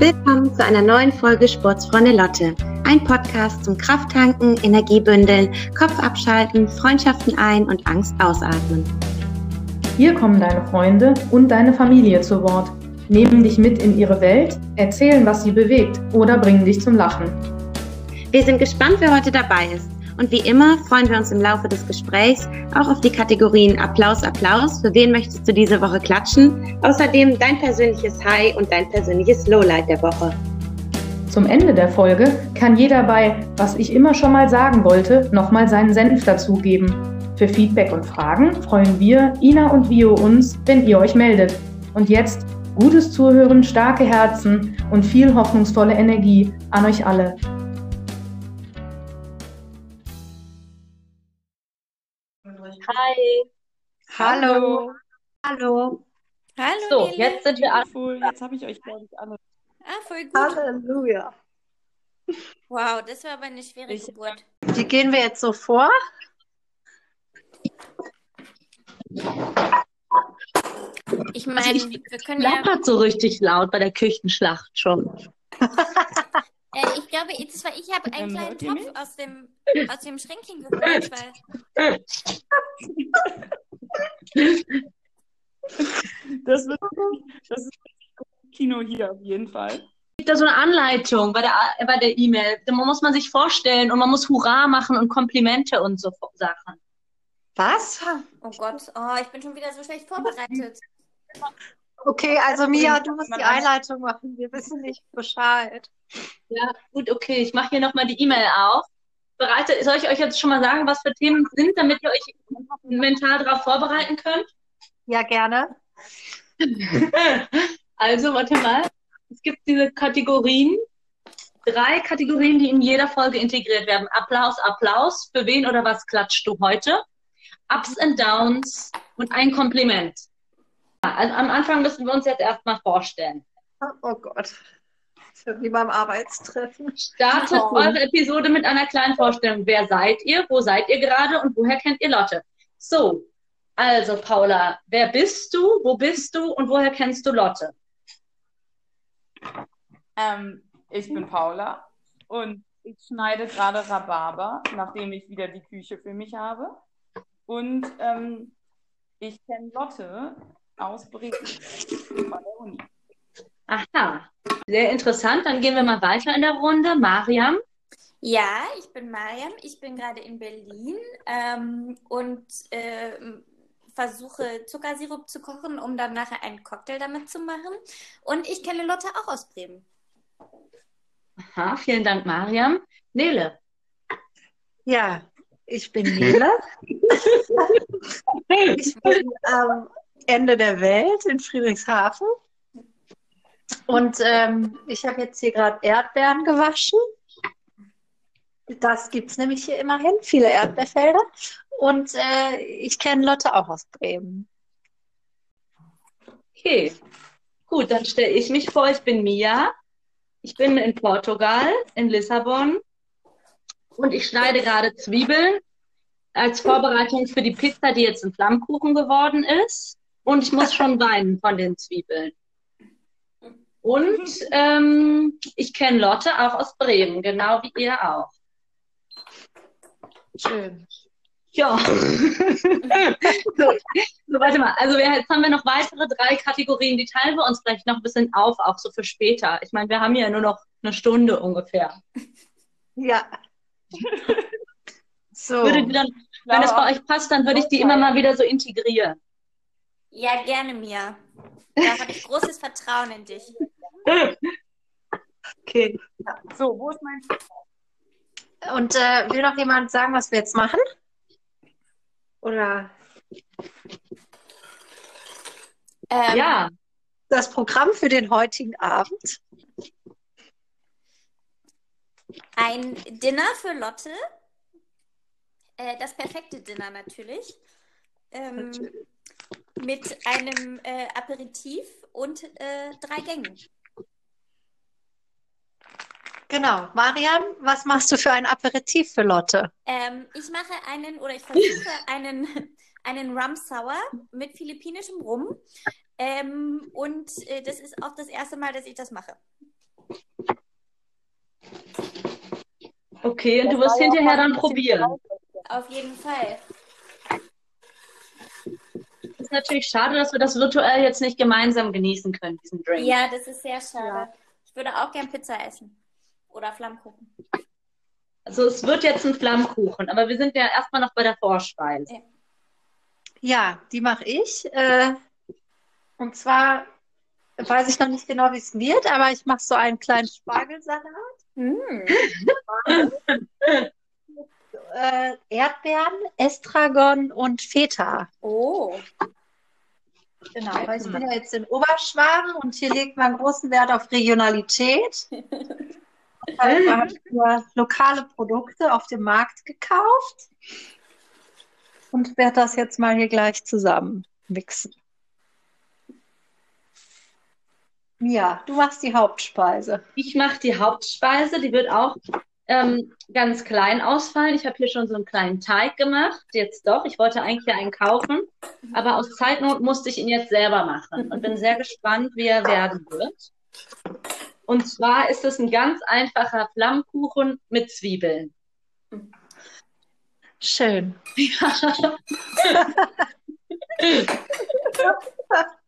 Willkommen zu einer neuen Folge Sportsfreunde Lotte. Ein Podcast zum Krafttanken, Energiebündeln, Kopf abschalten, Freundschaften ein und Angst ausatmen. Hier kommen deine Freunde und deine Familie zu Wort, nehmen dich mit in ihre Welt, erzählen, was sie bewegt oder bringen dich zum Lachen. Wir sind gespannt, wer heute dabei ist. Und wie immer freuen wir uns im Laufe des Gesprächs auch auf die Kategorien Applaus, Applaus. Für wen möchtest du diese Woche klatschen? Außerdem dein persönliches High und dein persönliches Lowlight der Woche. Zum Ende der Folge kann jeder bei Was ich immer schon mal sagen wollte, nochmal seinen Senf dazugeben. Für Feedback und Fragen freuen wir, Ina und Vio, uns, wenn ihr euch meldet. Und jetzt gutes Zuhören, starke Herzen und viel hoffnungsvolle Energie an euch alle. Hi. Hallo. Hallo. Hallo. So, jetzt sind wir an. Cool, jetzt habe ich euch, glaube ich, alle. Ah, voll gut. Halleluja. Wow, das war aber eine schwere Ich- Geburt. Wie gehen wir jetzt so vor? Ich meine, ich- wir können ja, so richtig laut bei der Küchenschlacht schon. äh, ich glaube, das war, ich habe einen kleinen Topf aus dem, aus dem Schränkchen geholt, weil, Das, wird, das ist Kino hier auf jeden Fall. Gibt da so eine Anleitung bei der bei der E-Mail? Da muss man sich vorstellen und man muss Hurra machen und Komplimente und so Sachen. Was? oh Gott, oh, ich bin schon wieder so schlecht vorbereitet. Okay, also Mia, du musst die. Einleitung machen. Wir wissen nicht Bescheid. Ja, gut, okay. Ich mache hier nochmal die E-Mail auf. Bereite, soll ich euch jetzt schon mal sagen, was für Themen es sind, damit ihr euch mental darauf vorbereiten könnt? Ja, gerne. Also, warte mal. Es gibt diese Kategorien, drei Kategorien, die in jeder Folge integriert werden. Applaus, Applaus. Für wen oder was klatschst du heute? Ups and Downs und ein Kompliment. Also am Anfang müssen wir uns jetzt erstmal vorstellen. Oh Gott. Wie beim Arbeitstreffen. Startet Oh. eure Episode mit einer kleinen Vorstellung. Wer seid ihr? Wo seid ihr gerade? Und woher kennt ihr Lotte? So, also Paula, wer bist du? Wo bist du? Und woher kennst du Lotte? Ähm, ich bin Paula und ich schneide gerade Rhabarber, nachdem ich wieder die Küche für mich habe. Und ähm, ich kenne Lotte aus Bremen von der Uni. Aha, sehr interessant. Dann gehen wir mal weiter in der Runde. Mariam, Ja, ich bin Mariam, ich bin gerade in Berlin ähm, und ähm, versuche Zuckersirup zu kochen, um dann nachher einen Cocktail damit zu machen. Und ich kenne Lotte auch aus Bremen. Aha, vielen Dank, Mariam. Nele, Ja, ich bin Nele. ich bin am Ende der Welt in Friedrichshafen. Und ähm, ich habe jetzt hier gerade Erdbeeren gewaschen. Das gibt es nämlich hier immerhin, viele Erdbeerfelder. Und äh, ich kenne Lotte auch aus Bremen. okay. Gut, dann stelle ich mich vor. Ich bin Mia. Ich bin in Portugal, in Lissabon. Und ich schneide gerade Zwiebeln als Vorbereitung für die Pizza, die jetzt ein Flammkuchen geworden ist. Und ich muss schon weinen von den Zwiebeln. Und ähm, ich kenne Lotte auch aus Bremen, genau wie ihr auch. Schön. Ja. so, so, warte mal. Also wir, jetzt haben wir noch weitere drei Kategorien. Die teilen wir uns vielleicht noch ein bisschen auf, auch so für später. Ich meine, wir haben ja nur noch eine Stunde ungefähr. Ja. So. Dann, wenn es bei euch passt, dann würde ich die immer mal wieder so integrieren. Ja, gerne, Mia. Da habe ich großes Vertrauen in dich. Okay. So, wo ist mein Und äh, will noch jemand sagen, was wir jetzt machen? Oder Ähm, Ja, das Programm für den heutigen Abend? Ein Dinner für Lotte. Äh, das perfekte Dinner natürlich. Ähm, mit einem äh, Aperitif und äh, drei Gängen. Genau. Marian, was machst du für ein Aperitif für Lotte? Ähm, ich mache einen oder ich versuche einen, einen Rum Sour mit philippinischem Rum. Ähm, und äh, das ist auch das erste Mal, dass ich das mache. Okay, und Das du wirst hinterher dann probieren. Auf jeden Fall. Ist natürlich schade, dass wir das virtuell jetzt nicht gemeinsam genießen können, diesen Drink. Ja, das ist sehr schade. Ich würde auch gern Pizza essen. Oder Flammkuchen. Also es wird jetzt ein Flammkuchen, aber wir sind ja erstmal noch bei der Vorspeise. Ja, die mache ich. Äh, und zwar weiß ich noch nicht genau, wie es wird, aber ich mache so einen kleinen Spargelsalat. Äh, Erdbeeren, Estragon und Feta. Oh. Genau, weil ich bin ja jetzt in Oberschwaben und hier legt man großen Wert auf Regionalität. Also habe ich lokale Produkte auf dem Markt gekauft und werde das jetzt mal hier gleich zusammen mixen. Ja, du machst die Hauptspeise. Ich mache die Hauptspeise, die wird auch ähm, ganz klein ausfallen. Ich habe hier schon so einen kleinen Teig gemacht, jetzt doch. Ich wollte eigentlich ja einen kaufen, aber aus Zeitnot musste ich ihn jetzt selber machen und bin sehr gespannt, wie er werden wird. Und zwar ist es ein ganz einfacher Flammkuchen mit Zwiebeln. Schön.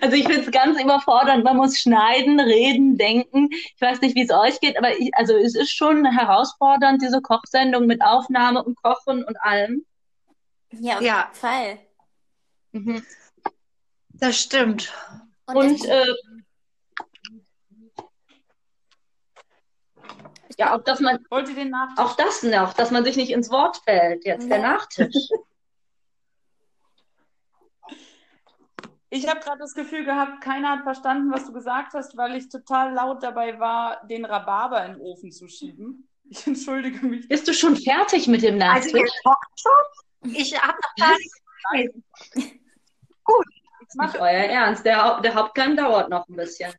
Also ich finde es ganz überfordernd. Man muss schneiden, reden, denken. Ich weiß nicht, wie es euch geht, aber ich, also es ist schon herausfordernd, diese Kochsendung mit Aufnahme und Kochen und allem. Ja, auf Ja. jeden Fall. Mhm. Das stimmt. Und, Und äh, ja, auch dass man auch das noch, dass man sich nicht ins Wort fällt. Jetzt der Ja. Nachtisch. Ich habe gerade das Gefühl gehabt, keiner hat verstanden, was du gesagt hast, weil ich total laut dabei war, den Rhabarber in den Ofen zu schieben. Ich entschuldige mich. Bist du schon fertig mit dem Also Nachtisch? ihr kocht schon? Ich habe noch gar nicht Ist nicht euer Ernst. Der, der Hauptgang dauert noch ein bisschen.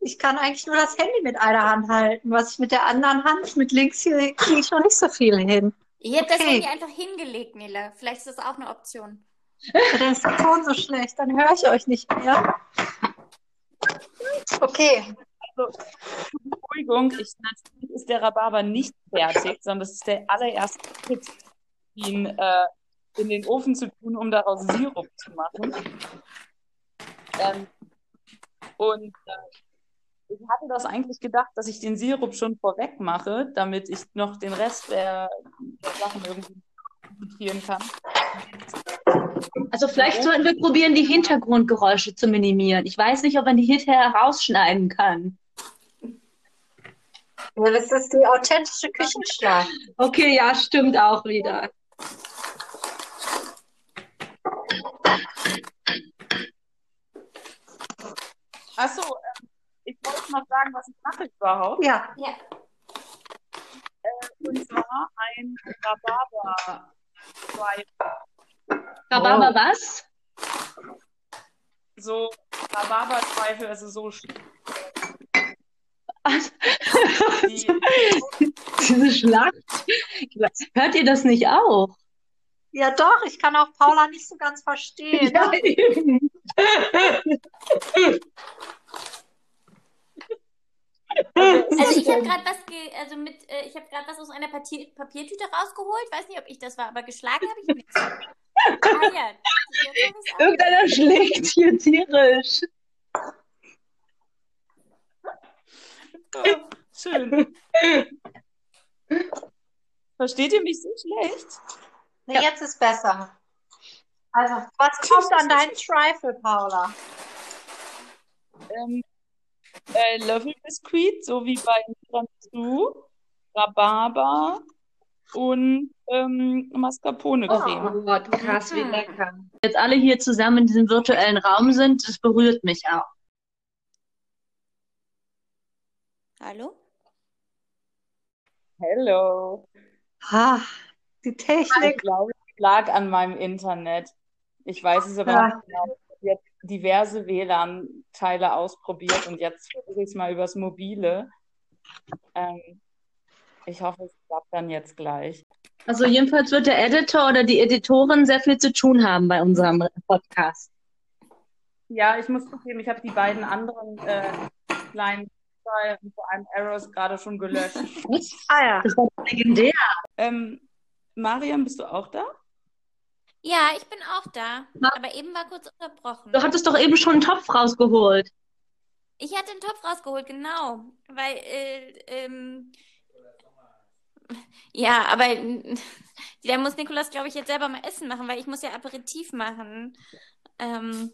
Ich kann eigentlich nur das Handy mit einer Hand halten. Was ich mit der anderen Hand, mit links hier, kriege ich noch nicht so viel hin. ich hätte das okay. Handy einfach hingelegt, Nele. Vielleicht ist das auch eine Option. Dann ist der Ton so schlecht, dann höre ich euch nicht mehr. Okay. Beruhigung, ich, natürlich ist der Rhabarber nicht fertig, sondern das ist der allererste Schritt, ihn äh, in den Ofen zu tun, um daraus Sirup zu machen. Ähm, und äh, ich hatte das eigentlich gedacht, dass ich den Sirup schon vorweg mache, damit ich noch den Rest der, der Sachen irgendwie konzentrieren kann. Also vielleicht sollten wir probieren, die Hintergrundgeräusche zu minimieren. Ich weiß nicht, ob man die hinterher rausschneiden kann. Ja, das ist die authentische Küchenschlag. Okay, ja, stimmt auch wieder. Achso, ähm, ich wollte noch sagen, was ich mache überhaupt. Ja, Ja. Und zwar ein Rhabarber. Rhabarber was? So Rhabarberzweifel, also so die, Diese Schlacht. Hört ihr das nicht auch? ja doch, ich kann auch Paula nicht so ganz verstehen. Ja, eben. Also ich habe gerade was, ge also mit, äh, ich habe gerade was aus einer Papier Papiertüte rausgeholt. Weiß nicht, ob ich das war, aber geschlagen habe ich nichts. Ah ja. Irgendeiner schlägt hier tierisch. oh, schön. Versteht ihr mich so schlecht? Nee, jetzt ist besser. Also, was kommt an deinen Trifle, Paula? Ähm, äh, Löffelbiskuit, so wie bei Tiramisu, Rhabarber und ähm, Mascarpone-Creme. Oh Gott, krass, wie lecker. Jetzt alle hier zusammen in diesem virtuellen Raum sind, das berührt mich auch. Hallo? Hello. Ah, die Ich Technik. glaube, es lag an meinem Internet. Ich weiß es aber Ja. nicht genau. Diverse WLAN-Teile ausprobiert und jetzt versuche ich es mal übers Mobile. Ähm, ich hoffe, es klappt dann jetzt gleich. Also jedenfalls wird der Editor oder die Editorin sehr viel zu tun haben bei unserem Podcast. Ja, ich muss zugeben, ich habe die beiden anderen äh, kleinen und vor allem Arrows gerade schon gelöscht. Ah ja. Das war legendär. ähm, Mariam, bist du auch da? Ja, ich bin auch da. Na? Aber eben war kurz unterbrochen. Du hattest doch eben schon einen Topf rausgeholt. Ich hatte den Topf rausgeholt, genau. Weil, äh, ähm, ja, aber da muss Nikolas, glaube ich, jetzt selber mal Essen machen, weil ich muss ja Aperitif machen. Ähm,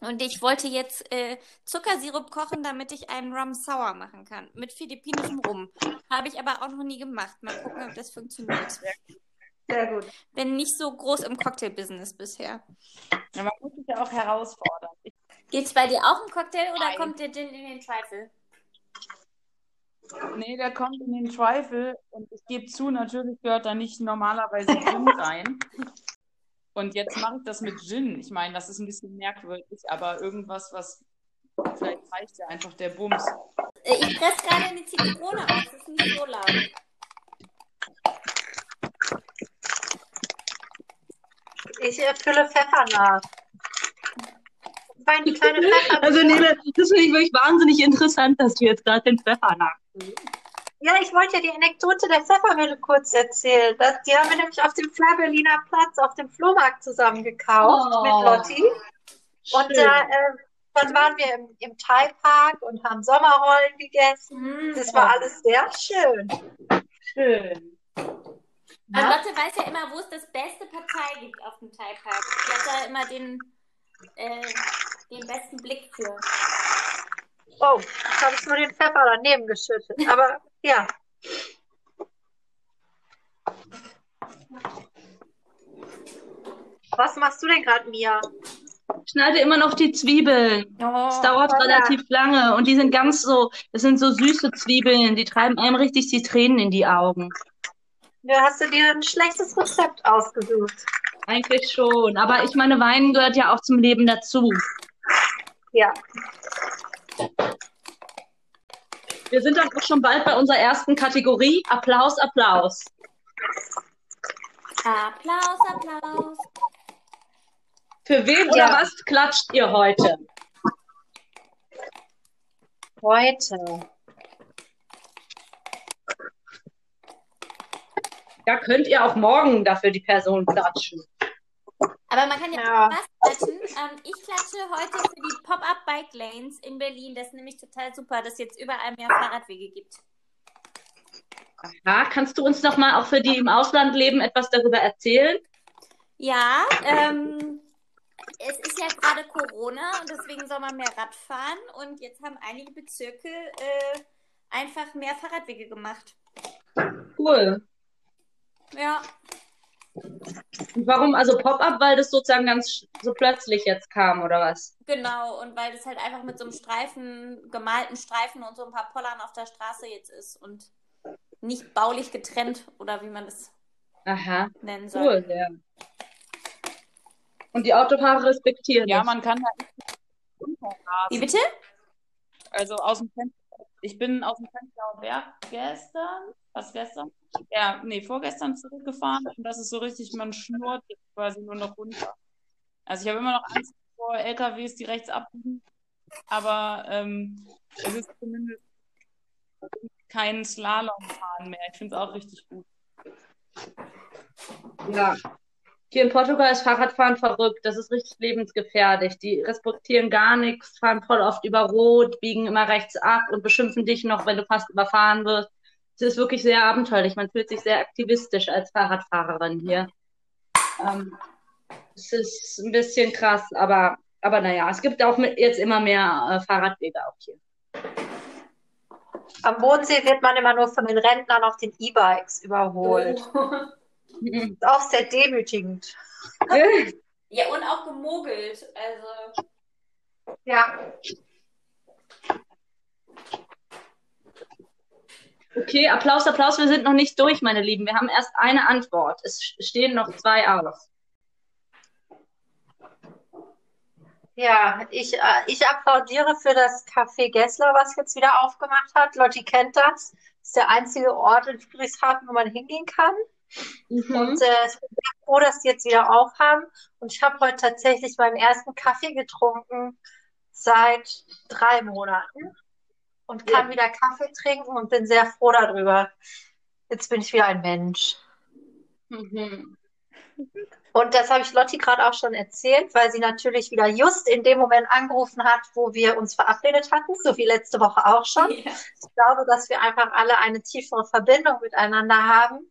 und ich wollte jetzt äh, Zuckersirup kochen, damit ich einen Rum Sour machen kann. Mit philippinischem Rum. Habe ich aber auch noch nie gemacht. Mal gucken, ob das funktioniert. Sehr gut. Bin nicht so groß im Cocktail-Business bisher. Ja, man muss sich ja auch herausfordern. Geht's bei dir auch im Cocktail oder Nein. kommt der Gin in den Zweifel? nee, der kommt in den Zweifel und ich gebe zu, natürlich gehört da nicht normalerweise Gin rein. Und jetzt mache ich das mit Gin. Ich meine, das ist ein bisschen merkwürdig, aber irgendwas, was vielleicht reicht ja einfach der Bums. Äh, Ich presse gerade eine Zitrone aus. Das ist nicht so laut. Ich fülle Pfeffer nach. Feine kleine Pfeffer. Also Nele, das finde ich wirklich wahnsinnig interessant, dass du jetzt gerade den Pfeffer nach. Ja, ich wollte ja die Anekdote der Pfeffermühle kurz erzählen. Das, die haben wir nämlich auf dem Fly-Berliner Platz auf dem Flohmarkt zusammen gekauft Oh. mit Lotti. Und da, äh, dann waren wir im, im Thai-Park und haben Sommerrollen gegessen. Das war alles sehr schön. Schön. Aber Lotte weiß ja immer, wo es das beste Partei gibt auf dem Thai-Park. Die hat da immer den, äh, den besten Blick für. Oh, jetzt habe ich nur den Pfeffer daneben geschüttet. Aber ja, was machst du denn gerade, Mia? Ich schneide immer noch die Zwiebeln. Oh, Es dauert ja. relativ lange und die sind ganz so, das sind so süße Zwiebeln, die treiben einem richtig die Tränen in die Augen. Du hast du dir ein schlechtes Rezept ausgesucht. Eigentlich schon, aber ich meine, Wein gehört ja auch zum Leben dazu. Ja. Wir sind dann auch schon bald bei unserer ersten Kategorie. Applaus, Applaus. Applaus, Applaus. Für wen oder Ja. was klatscht ihr heute? Heute. Ja, könnt ihr auch morgen dafür die Person klatschen. Aber man kann ja, Ja. was klatschen. Ähm, ich klatsche heute für die Pop-Up Bike Lanes in Berlin. Das ist nämlich total super, dass es jetzt überall mehr Fahrradwege gibt. Aha, kannst du uns noch mal auch für die im Ausland leben etwas darüber erzählen? Ja, ähm, es ist ja gerade Corona und deswegen soll man mehr Rad fahren. Und jetzt haben einige Bezirke äh, einfach mehr Fahrradwege gemacht. Cool. Ja, Und warum also Pop-up? Weil das sozusagen ganz so plötzlich jetzt kam, oder was? genau. Und weil das halt einfach mit so einem Streifen, gemalten Streifen und so ein paar Pollern auf der Straße jetzt ist und nicht baulich getrennt oder wie man das Aha, nennen soll. cool, ja. Und die Autofahrer respektieren Ja, das. man kann runterrasen. Wie bitte? Also aus dem Fenster. Ich bin aus dem Fenster Berg gestern, was gestern? Ja, nee, vorgestern zurückgefahren und das ist so richtig, man schnurrt quasi nur noch runter. Also ich habe immer noch Angst vor LKWs, die rechts abbiegen, aber ähm, es ist zumindest kein Slalomfahren mehr. Ich finde es auch richtig gut. Ja. Hier in Portugal ist Fahrradfahren verrückt. Das ist richtig lebensgefährlich. Die respektieren gar nichts, fahren voll oft über Rot, biegen immer rechts ab und beschimpfen dich noch, wenn du fast überfahren wirst. Es ist wirklich sehr abenteuerlich. Man fühlt sich sehr aktivistisch als Fahrradfahrerin hier. Ähm, es ist ein bisschen krass, aber, aber naja, es gibt auch mit, jetzt immer mehr äh, Fahrradwege auch hier. Am Bodensee wird man immer nur von den Rentnern auf den E-Bikes überholt. Mhm. Ist auch sehr demütigend. Ja, und auch gemogelt. Also, Ja. Okay, Applaus, Applaus. Wir sind noch nicht durch, meine Lieben. Wir haben erst eine Antwort. Es stehen noch zwei aus. Ja, ich, äh, ich applaudiere für das Café Gessler, was jetzt wieder aufgemacht hat. Lotti kennt das. Das ist der einzige Ort in Friedrichshafen, wo man hingehen kann. Mhm. Und äh, ich bin sehr froh, dass die jetzt wieder aufhaben. Und ich habe heute tatsächlich meinen ersten Kaffee getrunken seit drei Monaten. Und kann wieder Kaffee trinken und bin sehr froh darüber. Jetzt bin ich wieder ein Mensch. Mhm. Und das habe ich Lotti gerade auch schon erzählt, weil sie natürlich wieder just in dem Moment angerufen hat, wo wir uns verabredet hatten, so wie letzte Woche auch schon. Ja. Ich glaube, dass wir einfach alle eine tiefere Verbindung miteinander haben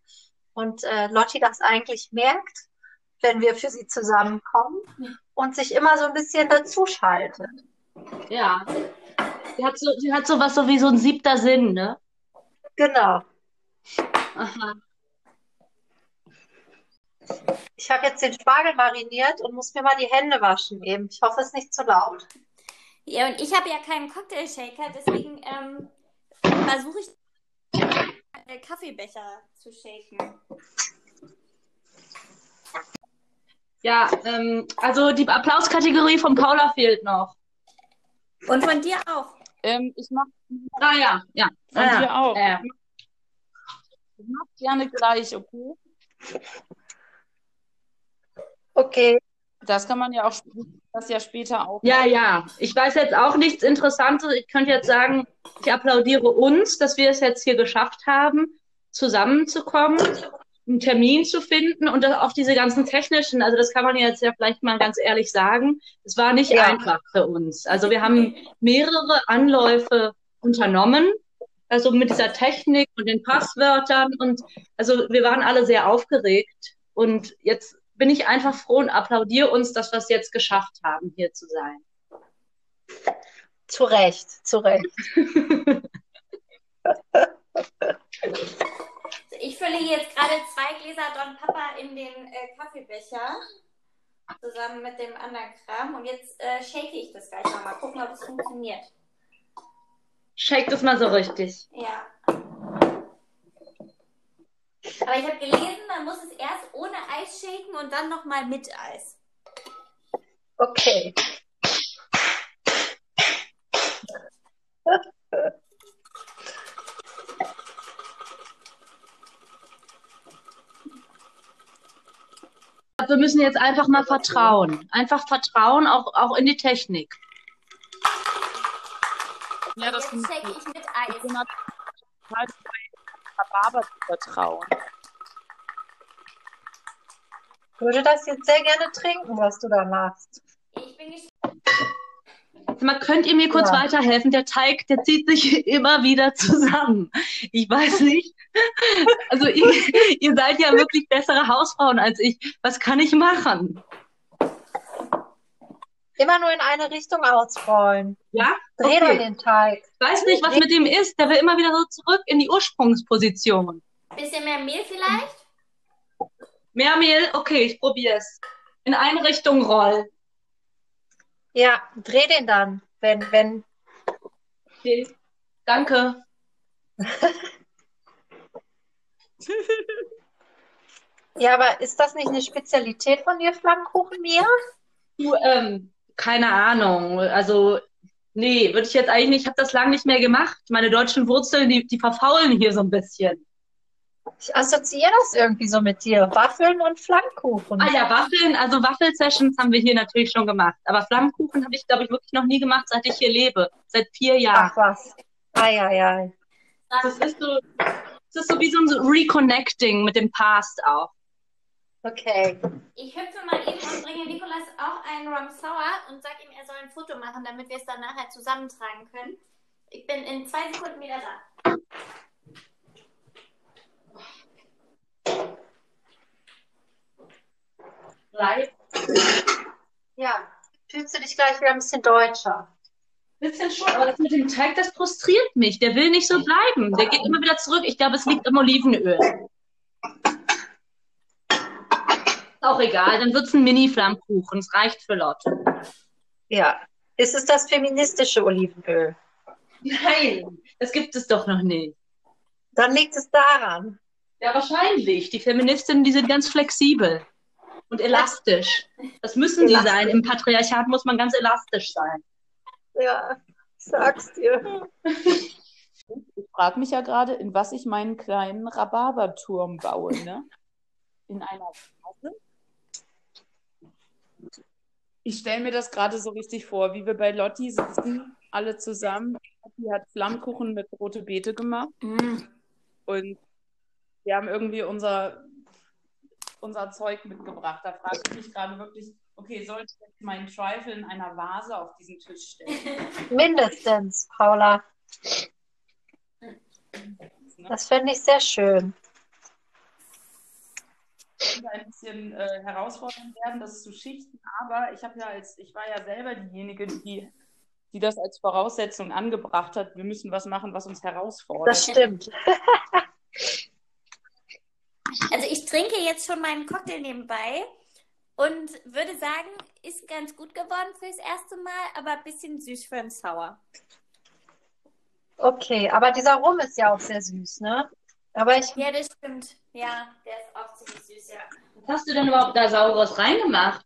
und äh, Lotti das eigentlich merkt, wenn wir für sie zusammenkommen und sich immer so ein bisschen dazuschaltet. Ja. Sie hat so, sie hat sowas so wie so ein siebter Sinn, ne? Genau. Aha. Ich habe jetzt den Spargel mariniert und muss mir mal die Hände waschen eben. Ich hoffe, es ist nicht zu laut. Ja, und ich habe ja keinen Cocktail-Shaker, deswegen ähm, versuche ich äh, Kaffeebecher zu shaken. Ja, ähm, also die Applauskategorie von Paula fehlt noch. Und von dir auch. Ähm, ich mache Ah ja, ja. von ah, ja. dir auch. Ja. Ich mach gerne gleich, okay? Okay. Das kann man ja auch das ja später auch. Ja, ja. Ich weiß jetzt auch nichts Interessantes. Ich könnte jetzt sagen, ich applaudiere uns, dass wir es jetzt hier geschafft haben, zusammenzukommen, einen Termin zu finden und auch diese ganzen technischen, also das kann man jetzt ja vielleicht mal ganz ehrlich sagen, es war nicht Ja. einfach für uns. Also wir haben mehrere Anläufe unternommen, also mit dieser Technik und den Passwörtern und also wir waren alle sehr aufgeregt und jetzt bin ich einfach froh und applaudiere uns, dass wir es jetzt geschafft haben, hier zu sein. Zu Recht, zu Recht. Ich fülle jetzt gerade zwei Gläser Don Papa in den äh, Kaffeebecher. Zusammen mit dem anderen Kram. Und jetzt äh, shake ich das gleich mal. Mal gucken, ob es funktioniert. Shake das mal so richtig. Ja. Aber ich habe gelesen, man muss es erst ohne Eis shaken und dann nochmal mit Eis. Okay. Wir müssen jetzt einfach mal vertrauen. Einfach vertrauen, auch, auch in die Technik. Ja, das jetzt finde ich mit Eis. halt Rhabarber zu vertrauen. Ich würde das jetzt sehr gerne trinken, was du da machst. Ich bin gespannt. Mal, könnt ihr mir kurz Ja. weiterhelfen? Der Teig, der zieht sich immer wieder zusammen. Ich weiß nicht. Also ihr, ihr seid ja wirklich bessere Hausfrauen als ich. Was kann ich machen? Immer nur in eine Richtung ausrollen. Ja? Dreh Okay. den Teig. Ich weiß nicht, was mit dem ist. Der will immer wieder so zurück in die Ursprungsposition. Bisschen mehr Mehl vielleicht? Mehr Mehl? Okay, ich probiere es. In eine Richtung roll. Ja, dreh den dann, wenn, wenn. Okay. Danke. Ja, aber ist das nicht eine Spezialität von dir, Flammkuchen, Mia? Du, ähm, keine Ahnung. Also, nee, würde ich jetzt eigentlich nicht. Ich habe das lange nicht mehr gemacht. Meine deutschen Wurzeln, die, die verfaulen hier so ein bisschen. Ich assoziiere das irgendwie so mit dir. Waffeln und Flammkuchen. Ah ja, Waffeln, also Waffelsessions haben wir hier natürlich schon gemacht. Aber Flammkuchen habe ich, glaube ich, wirklich noch nie gemacht, seit ich hier lebe. Seit vier Jahren. Ach was. Ei, ei, ei. Das ist so, das ist so wie so ein Reconnecting mit dem Past auch. Okay. Ich hüpfe mal eben und bringe Nikolas auch einen Rum Sour und sage ihm, er soll ein Foto machen, damit wir es dann nachher zusammentragen können. Ich bin in zwei Sekunden wieder da. Live. Ja. Fühlst du dich gleich wieder ein bisschen deutscher? Bisschen schon, aber das mit dem Teig, das frustriert mich. Der will nicht so bleiben. Der geht immer wieder zurück. Ich glaube, es liegt im Olivenöl. Auch egal, dann wird es ein Mini-Flammkuchen. Es reicht für Lotte. Ja. Ist es das feministische Olivenöl? Nein, das gibt es doch noch nicht. Dann liegt es daran. Ja, wahrscheinlich. Die Feministinnen, die sind ganz flexibel und elastisch. Das müssen Elastisch. sein. Im Patriarchat muss man ganz elastisch sein. Ja, ich sag's dir. Ich frage mich ja gerade, in was ich meinen kleinen Rhabarberturm baue, ne? In einer Vase. Ich stelle mir das gerade so richtig vor, wie wir bei Lotti sitzen, alle zusammen, Sophie hat Flammkuchen mit rote Beete gemacht Mm. und wir haben irgendwie unser, unser Zeug mitgebracht. Da frage ich mich gerade wirklich, okay, sollte ich jetzt meinen Trifle in einer Vase auf diesen Tisch stellen? Mindestens, Paula. Das finde ich sehr schön. könnte ein bisschen äh, herausfordernd werden, das zu schichten, aber ich habe ja als, ich war ja selber diejenige, die, die das als Voraussetzung angebracht hat. Wir müssen was machen, was uns herausfordert. Das stimmt. Also ich trinke jetzt schon meinen Cocktail nebenbei und würde sagen, ist ganz gut geworden fürs erste Mal, aber ein bisschen süß für ein Sour. Okay, aber dieser Rum ist ja auch sehr süß, ne? Aber ich, Ja, das stimmt. Ja, der ist auch ziemlich süß, ja. Was hast du denn überhaupt da Saures reingemacht?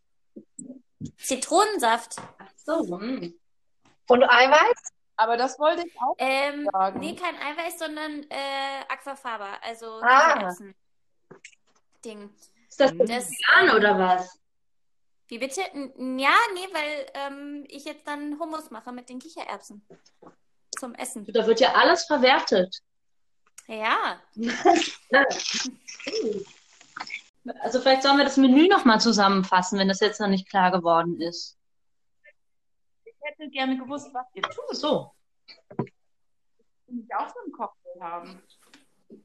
Zitronensaft. Ach so, hm. und Eiweiß? Aber das wollte ich auch Ähm, sagen. nee, kein Eiweiß, sondern äh, Aquafaba, also Ah. Kichererbsen. Ding. Ist das Das, vegan oder was? Wie bitte? Ja, nee, weil ähm, ich jetzt dann Hummus mache mit den Kichererbsen zum Essen. Da wird ja alles verwertet. Ja, Also vielleicht sollen wir das Menü nochmal zusammenfassen, wenn das jetzt noch nicht klar geworden ist. Ich hätte gerne gewusst, was ihr tut. So. Ich auch so einen Cocktail haben.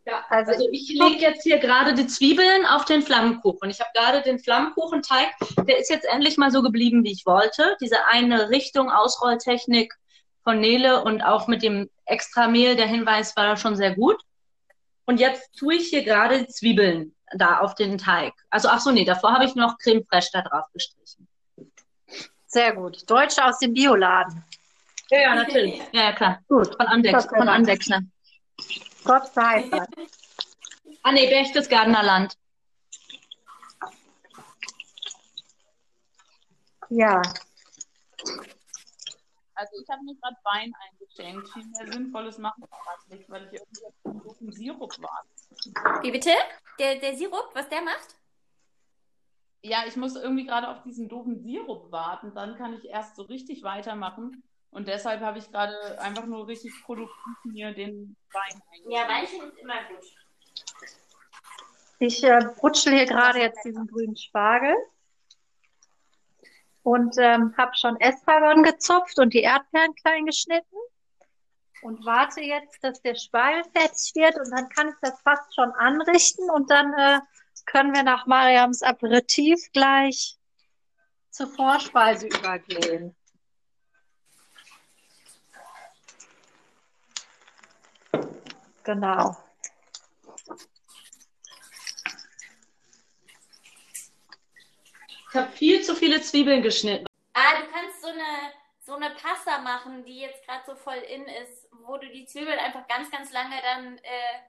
Ja, Also, also ich lege jetzt hier gerade die Zwiebeln auf den Flammkuchen. Ich habe gerade den Flammkuchenteig, der ist jetzt endlich mal so geblieben, wie ich wollte. Diese eine Richtung Ausrolltechnik von Nele und auch mit dem extra Mehl, der Hinweis war da schon sehr gut. Und jetzt tue ich hier gerade die Zwiebeln da auf den Teig. Also ach so, nee, davor habe ich noch Creme fraiche da drauf gestrichen. sehr gut. Deutsche aus dem Bioladen. Ja, ja, natürlich. Ja, ja, klar. Gut. Von Andex, von Dank. Andexner. Gott sei Dank. Ah nee, Berchtesgadener Land. Ja, Also ich habe mir gerade Wein eingeschenkt. Viel mehr Sinnvolles machen wir gerade nicht, weil ich irgendwie auf den doofen Sirup warte. wie bitte? Der, der Sirup, was der macht? Ja, ich muss irgendwie gerade auf diesen doofen Sirup warten. Dann kann ich erst so richtig weitermachen. Und deshalb habe ich gerade einfach nur richtig produktiv mir den Wein. Ja, Weinchen ist immer gut. ich äh, brutschel hier gerade jetzt diesen grünen Spargel und ähm, habe schon Estragon gezupft und die Erdbeeren klein geschnitten und warte jetzt, dass der Spargel fertig wird und dann kann ich das fast schon anrichten und dann äh, können wir nach Mariams Aperitif gleich zur Vorspeise übergehen. Genau. Ich habe viel zu viele Zwiebeln geschnitten. Ah, du kannst so eine, so eine Pasta machen, die jetzt gerade so voll in ist, wo du die Zwiebeln einfach ganz, ganz lange dann äh,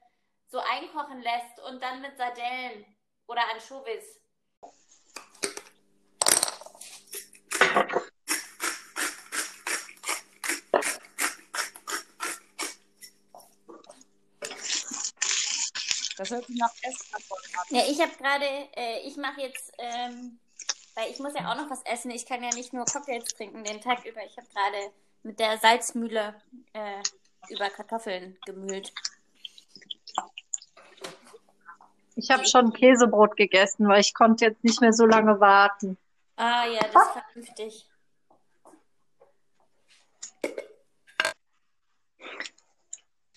so einkochen lässt und dann mit Sardellen oder Anchovies. Das hört sich nach Estragon an. Ja, ich habe gerade, äh, ich mache jetzt, ähm, weil ich muss ja auch noch was essen. Ich kann ja nicht nur Cocktails trinken den Tag über. Ich habe gerade mit der Salzmühle äh, über Kartoffeln gemühlt. Ich habe schon Käsebrot gegessen, weil ich konnte jetzt nicht mehr so lange warten. Ah ja, das ist vernünftig.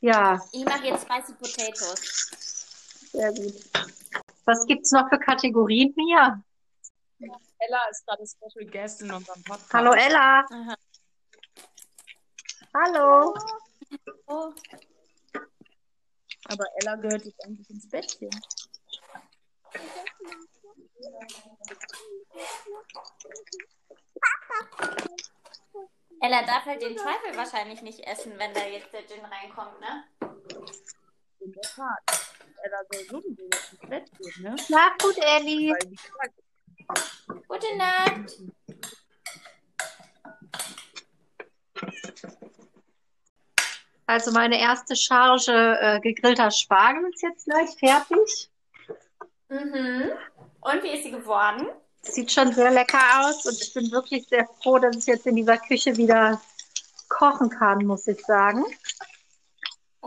Ja, Ich mache jetzt Spicy Potatoes. Sehr gut. Was gibt's noch für Kategorien, Mia? Ella ist gerade Special Guest in unserem Podcast. Hallo Ella. Aha. Hallo. Oh, Aber Ella gehört jetzt eigentlich ins Bettchen. Ella darf halt den Teufel wahrscheinlich nicht essen, wenn da jetzt der Gin reinkommt, ne? In der Tat. Ella soll sowieso jetzt ins Bett gehen, ne? Schlaf gut, Elli. Weil, wie gesagt, Gute Nacht. Also meine erste Charge äh, gegrillter Spargel ist jetzt gleich fertig. Mhm. Und wie ist sie geworden? Sieht schon sehr lecker aus und ich bin wirklich sehr froh, dass es jetzt in dieser Küche wieder kochen kann, muss ich sagen.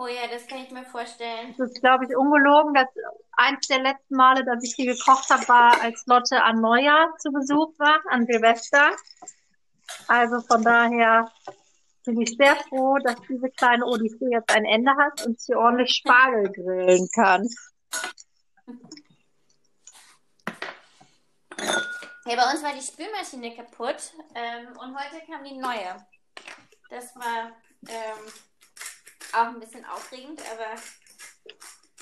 Oh ja, das kann ich mir vorstellen. Das ist, glaube ich, ungelogen. Das eins der letzten Male, dass ich hier gekocht habe, war, als Lotte an Neujahr zu Besuch war, an Silvester. Also von daher bin ich sehr froh, dass diese kleine Odyssee jetzt ein Ende hat und sie ordentlich Spargel grillen kann. Ja, bei uns war die Spülmaschine kaputt ähm, und heute kam die neue. Das war ähm, auch ein bisschen aufregend, aber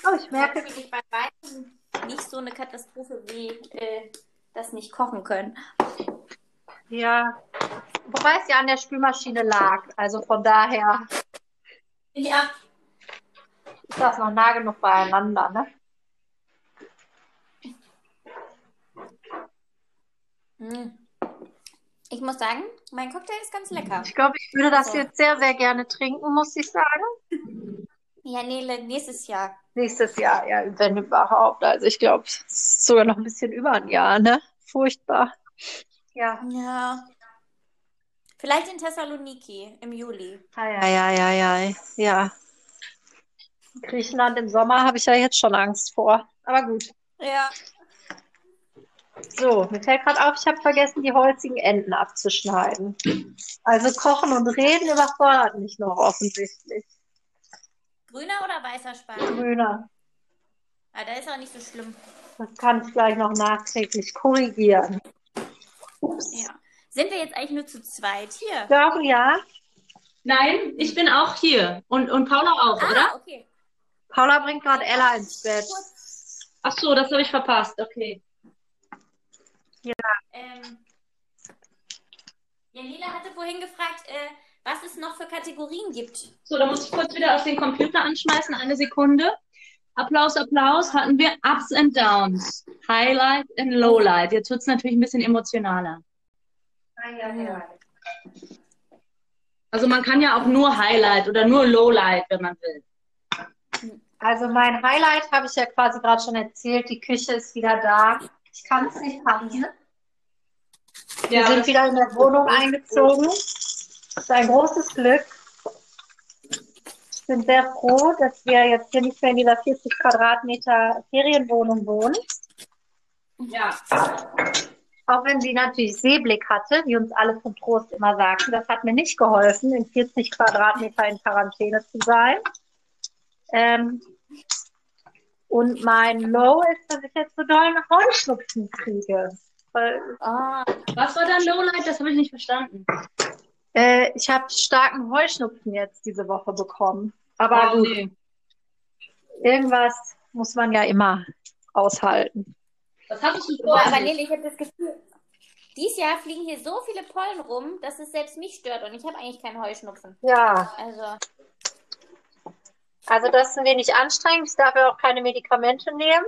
Oh, ich merke, natürlich bei weitem nicht so eine Katastrophe wie äh, das nicht kochen können. ja, wobei es ja an der Spülmaschine lag. Also von daher Ja. ist das noch nah genug beieinander, ne? Mm. Ich muss sagen, mein Cocktail ist ganz lecker. Ich glaube, ich würde das So. jetzt sehr, sehr gerne trinken, muss ich sagen. Ja, Nele, nächstes Jahr. Nächstes Jahr, ja, wenn überhaupt. Also ich glaube, es ist sogar noch ein bisschen über ein Jahr, ne? Furchtbar. Ja. Ja. Vielleicht in Thessaloniki im Juli. Ja, ja, ja, ja, ja. Ja. Griechenland im Sommer habe ich ja jetzt schon Angst vor. Aber gut. Ja. So, mir fällt gerade auf, ich habe vergessen, die holzigen Enden abzuschneiden. Also kochen und reden überfordert mich noch offensichtlich. Grüner oder weißer Spargel? Grüner. Ah, da ist auch nicht so schlimm. Das kann ich gleich noch nachträglich korrigieren. Ups. Ja. Sind wir jetzt eigentlich nur zu zweit hier? Ich glaube, ja. Nein, ich bin auch hier. Und, und Paula auch, Ah, oder? okay. Paula bringt gerade Ella ins Bett. Ach so, das habe ich verpasst. Okay. Ähm, Janila hatte vorhin gefragt, äh, was es noch für Kategorien gibt. So, da muss ich kurz wieder auf den Computer anschmeißen. Eine Sekunde. Applaus, Applaus. Hatten wir Ups and Downs. Highlight and Lowlight. Jetzt wird es natürlich ein bisschen emotionaler. Also man kann ja auch nur Highlight oder nur Lowlight, wenn man will. Also mein Highlight habe ich ja quasi gerade schon erzählt. Die Küche ist wieder da. Ich kann es nicht fassen. Wir sind wieder in der Wohnung eingezogen. Das ist ein großes Glück. Ich bin sehr froh, dass wir jetzt hier nicht mehr in dieser 40 Quadratmeter Ferienwohnung wohnen. ja. Auch wenn sie natürlich Seeblick hatte, wie uns alle vom Trost immer sagten. Das hat mir nicht geholfen, in 40 Quadratmeter in Quarantäne zu sein. Ähm, und mein Low ist, dass ich jetzt so doll einen Heuschnupfen kriege. Weil, Ah, Was war dann Lowlight? Das habe ich nicht verstanden. äh, ich habe starken Heuschnupfen jetzt diese Woche bekommen. Aber Oh, gut, nee. irgendwas muss man ja immer aushalten. Was hattest du aber, vorher? aber Nele, ich habe das Gefühl, dieses Jahr fliegen hier so viele Pollen rum, dass es selbst mich stört und ich habe eigentlich keinen Heuschnupfen. Ja, Also, also das ist ein wenig anstrengend. Ich darf ja auch keine Medikamente nehmen.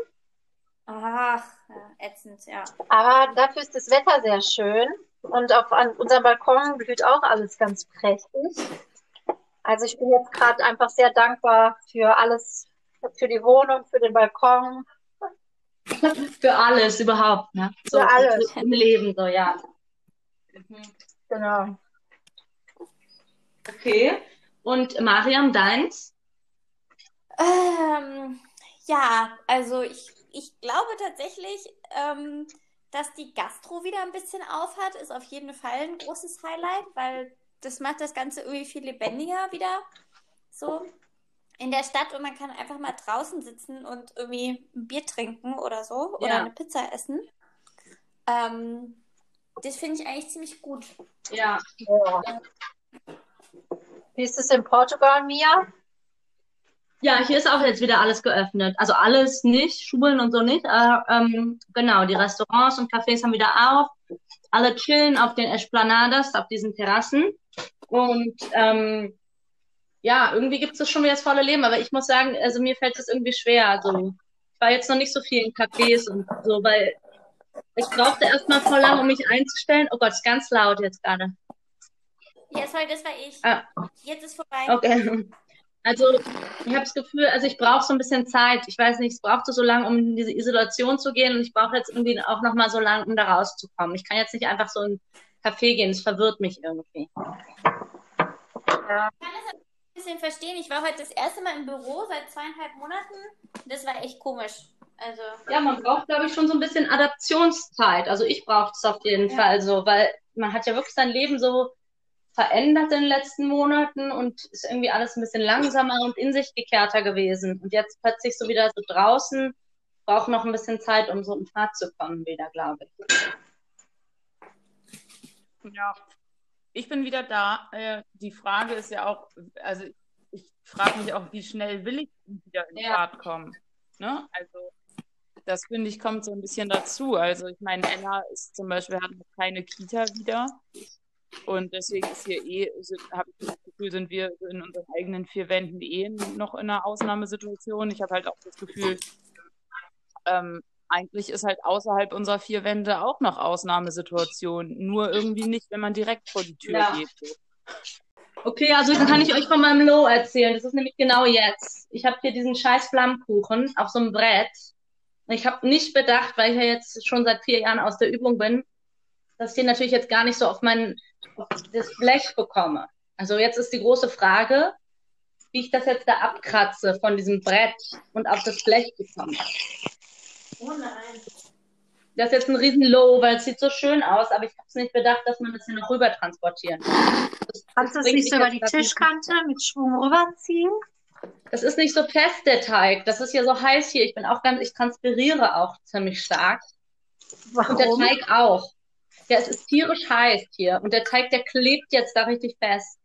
ach, ätzend, ja. Aber dafür ist das Wetter sehr schön. Und auf an unserem Balkon blüht auch alles ganz prächtig. Also ich bin jetzt gerade einfach sehr dankbar für alles, für die Wohnung, für den Balkon. Für alles überhaupt, ne? So, Für alles. Im Leben, so, ja. Mhm. Genau. Okay. Und Mariam, deins? Ähm, ja, also ich, ich glaube tatsächlich, ähm, dass die Gastro wieder ein bisschen aufhat, ist auf jeden Fall ein großes Highlight, weil das macht das Ganze irgendwie viel lebendiger wieder so in der Stadt und man kann einfach mal draußen sitzen und irgendwie ein Bier trinken oder so oder Ja. eine Pizza essen. Ähm, das finde ich eigentlich ziemlich gut. Ja. Ja. Wie ist es in Portugal, Mia? Ja, hier ist auch jetzt wieder alles geöffnet. Also alles nicht, Schulen und so nicht. Aber, ähm, genau, die Restaurants und Cafés haben wieder auf. Alle chillen auf den Esplanadas, auf diesen Terrassen. Und ähm, ja, irgendwie gibt es das schon wieder das volle Leben. Aber ich muss sagen, also mir fällt es irgendwie schwer. Also ich war jetzt noch nicht so viel in Cafés und so, weil ich brauchte erstmal voll lang, um mich einzustellen. Oh Gott, ist ganz laut jetzt gerade. Ja, sorry, das war ich. Ah. Jetzt ist vorbei. Okay. Also ich habe das Gefühl, also ich brauche so ein bisschen Zeit. Ich weiß nicht, es brauchte so lange, um in diese Isolation zu gehen und ich brauche jetzt irgendwie auch noch mal so lange, um da rauszukommen. Ich kann jetzt nicht einfach so in ein Café gehen, das verwirrt mich irgendwie. Ja. Ich kann das ein bisschen verstehen. Ich war heute das erste Mal im Büro seit zweieinhalb Monaten. Das war echt komisch. Also. Ja, man braucht, glaube ich, schon so ein bisschen Adaptionszeit. Also ich brauche es auf jeden ja. Fall so, weil man hat ja wirklich sein Leben so verändert in den letzten Monaten und ist irgendwie alles ein bisschen langsamer und in sich gekehrter gewesen. Und jetzt plötzlich so wieder so draußen, braucht noch ein bisschen Zeit, um so in Fahrt zu kommen wieder, glaube ich. Ja, ich bin wieder da. Äh, die Frage ist ja auch, also ich frage mich auch, wie schnell will ich wieder in ja. Fahrt kommen? Ne? Also das finde ich kommt so ein bisschen dazu. Also ich meine, Ella ist zum Beispiel hat noch keine Kita wieder. Und deswegen ist hier eh, habe ich das Gefühl, sind wir in unseren eigenen vier Wänden eh noch in einer Ausnahmesituation. Ich habe halt auch das Gefühl, ähm, eigentlich ist halt außerhalb unserer vier Wände auch noch Ausnahmesituation. Nur irgendwie nicht, wenn man direkt vor die Tür ja. geht. Okay, also dann kann ich euch von meinem Low erzählen. Das ist nämlich genau jetzt. Ich habe hier diesen scheiß Flammkuchen auf so einem Brett. Ich habe nicht bedacht, weil ich ja jetzt schon seit vier Jahren aus der Übung bin, dass ich den natürlich jetzt gar nicht so auf mein auf das Blech bekomme. Also jetzt ist die große Frage, wie ich das jetzt da abkratze von diesem Brett und auf das Blech bekomme. Oh nein. Das ist jetzt ein riesen Low, weil es sieht so schön aus, aber ich habe es nicht bedacht, dass man das hier noch rüber transportieren kann. Kannst du es nicht so über die Tischkante mit Schwung rüberziehen? Das ist nicht so fest, der Teig. Das ist ja so heiß hier. Ich bin auch ganz, ich transpiriere auch ziemlich stark. Warum? Und der Teig auch. Ja, es ist tierisch heiß hier. Und der Teig, der klebt jetzt da richtig fest.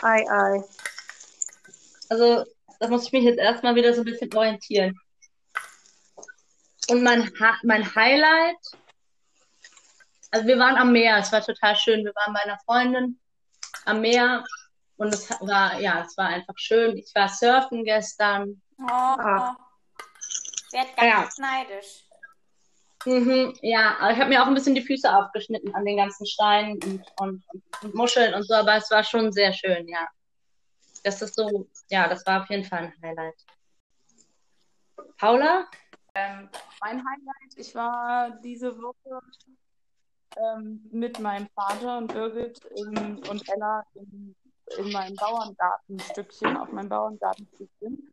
Ei, ei. Also, da muss ich mich jetzt erstmal wieder so ein bisschen orientieren. Und mein, mein Highlight, also wir waren am Meer, es war total schön. Wir waren bei einer Freundin am Meer und es war, ja, es war einfach schön. Ich war surfen gestern. Oh, ah. werd ganz ja. neidisch. Mhm, ja, ich habe mir auch ein bisschen die Füße aufgeschnitten an den ganzen Steinen und, und, und, Muscheln und so, aber es war schon sehr schön, ja. Das ist so, ja, das war auf jeden Fall ein Highlight. Paula? Ähm, mein Highlight, ich war diese Woche ähm, mit meinem Vater und Birgit in, und Ella in, in meinem Bauerngartenstückchen, auf meinem Bauerngartenstückchen.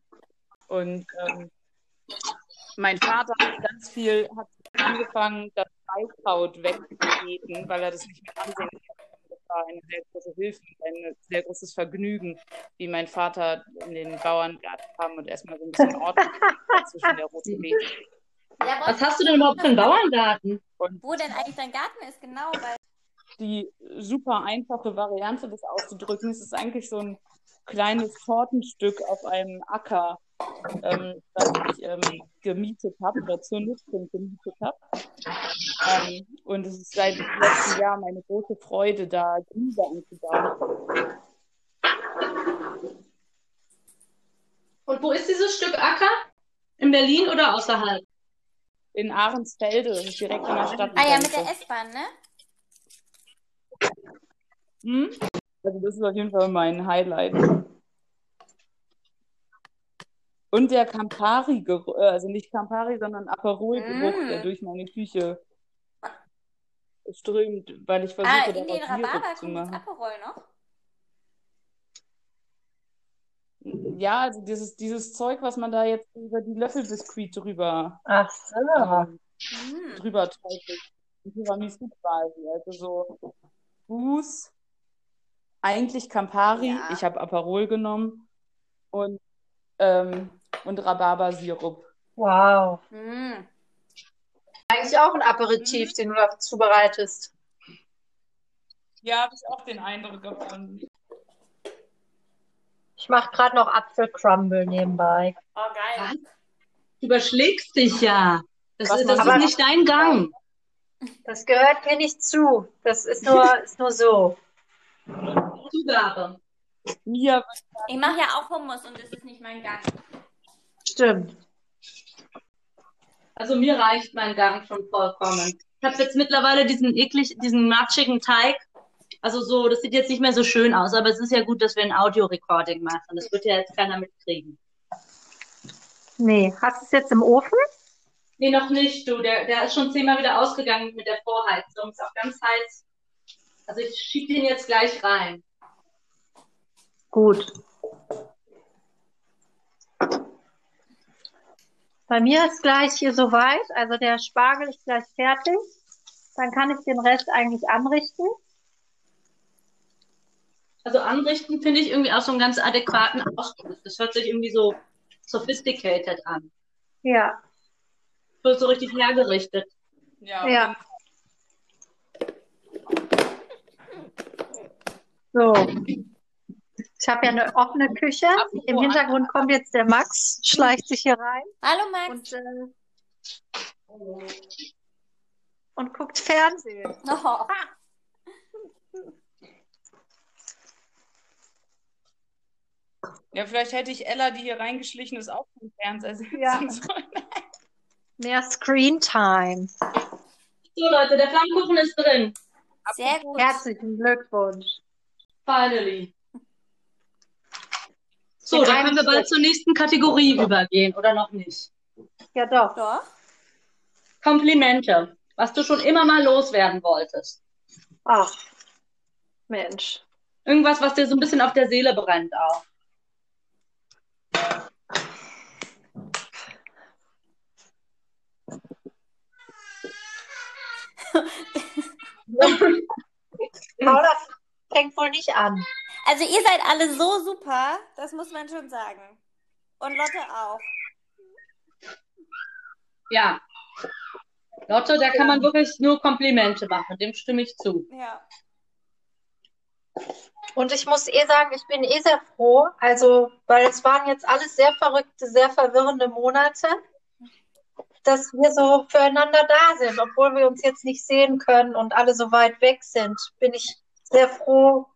Und ähm, mein Vater hat ganz viel, hat angefangen, das Beikraut wegzubeten, weil er das nicht mehr ansehen kann. Das war eine sehr große Hilfe und ein sehr großes Vergnügen, wie mein Vater in den Bauerngarten kam und erstmal so ein bisschen Ordnung zwischen der roten Beete. Ja, Was hast du denn überhaupt für einen Bauerngarten? Und wo denn eigentlich dein Garten ist, genau, weil die super einfache Variante, das auszudrücken, ist es eigentlich so ein kleines Tortenstück auf einem Acker, ähm, das ich ähm, gemietet habe oder zur Nutzung gemietet habe. Ähm, und es ist seit dem letzten Jahr meine große Freude, da Gemüse anzubauen. Und wo ist dieses Stück Acker? In Berlin oder außerhalb? In Ahrensfelde, direkt an der Stadt. Ah ja, mit der S-Bahn, ne? Hm? Also das ist auf jeden Fall mein Highlight. Und der Campari-Geruch, äh, also nicht Campari, sondern Aperol-Geruch, mm. der durch meine Küche strömt, weil ich versuche, ah, in den Rhabarber zu machen. Aperol noch? Ja, also dieses, dieses Zeug, was man da jetzt über die Löffelbiskuit drüber, Ach so. ähm, mm. drüber träufelt. Tiramisu quasi. Also so Fuß, eigentlich Campari, ja. ich habe Aperol genommen und, ähm, und Rhabarbersirup. Wow. Mm. Eigentlich auch ein Aperitif, mm. den du da zubereitest. Ja, habe ich auch den Eindruck gefunden. Ich mache gerade noch Apfelcrumble nebenbei. Oh, geil. Du überschlägst dich ja. Das, ist, das ist nicht dein Gang. Das gehört mir nicht zu. Das ist nur, ist nur so. Zugabe. Mir. Ich mache ja auch Hummus und das ist nicht mein Gang. Stimmt. Also mir reicht mein Gang schon vollkommen. Ich habe jetzt mittlerweile diesen eklig, diesen matschigen Teig. Also so, das sieht jetzt nicht mehr so schön aus, aber es ist ja gut, dass wir ein Audio-Recording machen. Das wird ja jetzt keiner mitkriegen. Nee, hast du es jetzt im Ofen? Nee, noch nicht, du. Der, der ist schon zehnmal wieder ausgegangen mit der Vorheizung. Ist auch ganz heiß. Also ich schiebe den jetzt gleich rein. Gut. Bei mir ist gleich hier soweit, also der Spargel ist gleich fertig. Dann kann ich den Rest eigentlich anrichten. Also anrichten finde ich irgendwie auch so einen ganz adäquaten Ausdruck. Das hört sich irgendwie so sophisticated an. Ja, Wird so richtig hergerichtet. Ja. ja. So. Ich habe ja eine offene Küche. Apropos Im Hintergrund kommt jetzt der Max, schleicht sich hier rein Hallo Max. und, äh, und guckt Fernsehen. Oh. Ja, vielleicht hätte ich Ella, die hier reingeschlichen ist, auch vom Fernseher sitzen Ja. sollen. Mehr Screen Time. So, Leute, der Flammkuchen ist drin. Sehr gut. Herzlichen Glückwunsch. Finally. So, In dann können wir bald Schritt. zur nächsten Kategorie übergehen, oder noch nicht? Ja, doch. Doch. Komplimente, was du schon immer mal loswerden wolltest. Ach, Mensch. Irgendwas, was dir so ein bisschen auf der Seele brennt auch. Paula fängt wohl nicht an. Also ihr seid alle so super, das muss man schon sagen. Und Lotte auch. Ja. Lotte, da kann man wirklich nur Komplimente machen, dem stimme ich zu. Ja. Und ich muss eh sagen, ich bin eh sehr froh, also, weil es waren jetzt alles sehr verrückte, sehr verwirrende Monate, dass wir so füreinander da sind, obwohl wir uns jetzt nicht sehen können und alle so weit weg sind, bin ich sehr froh.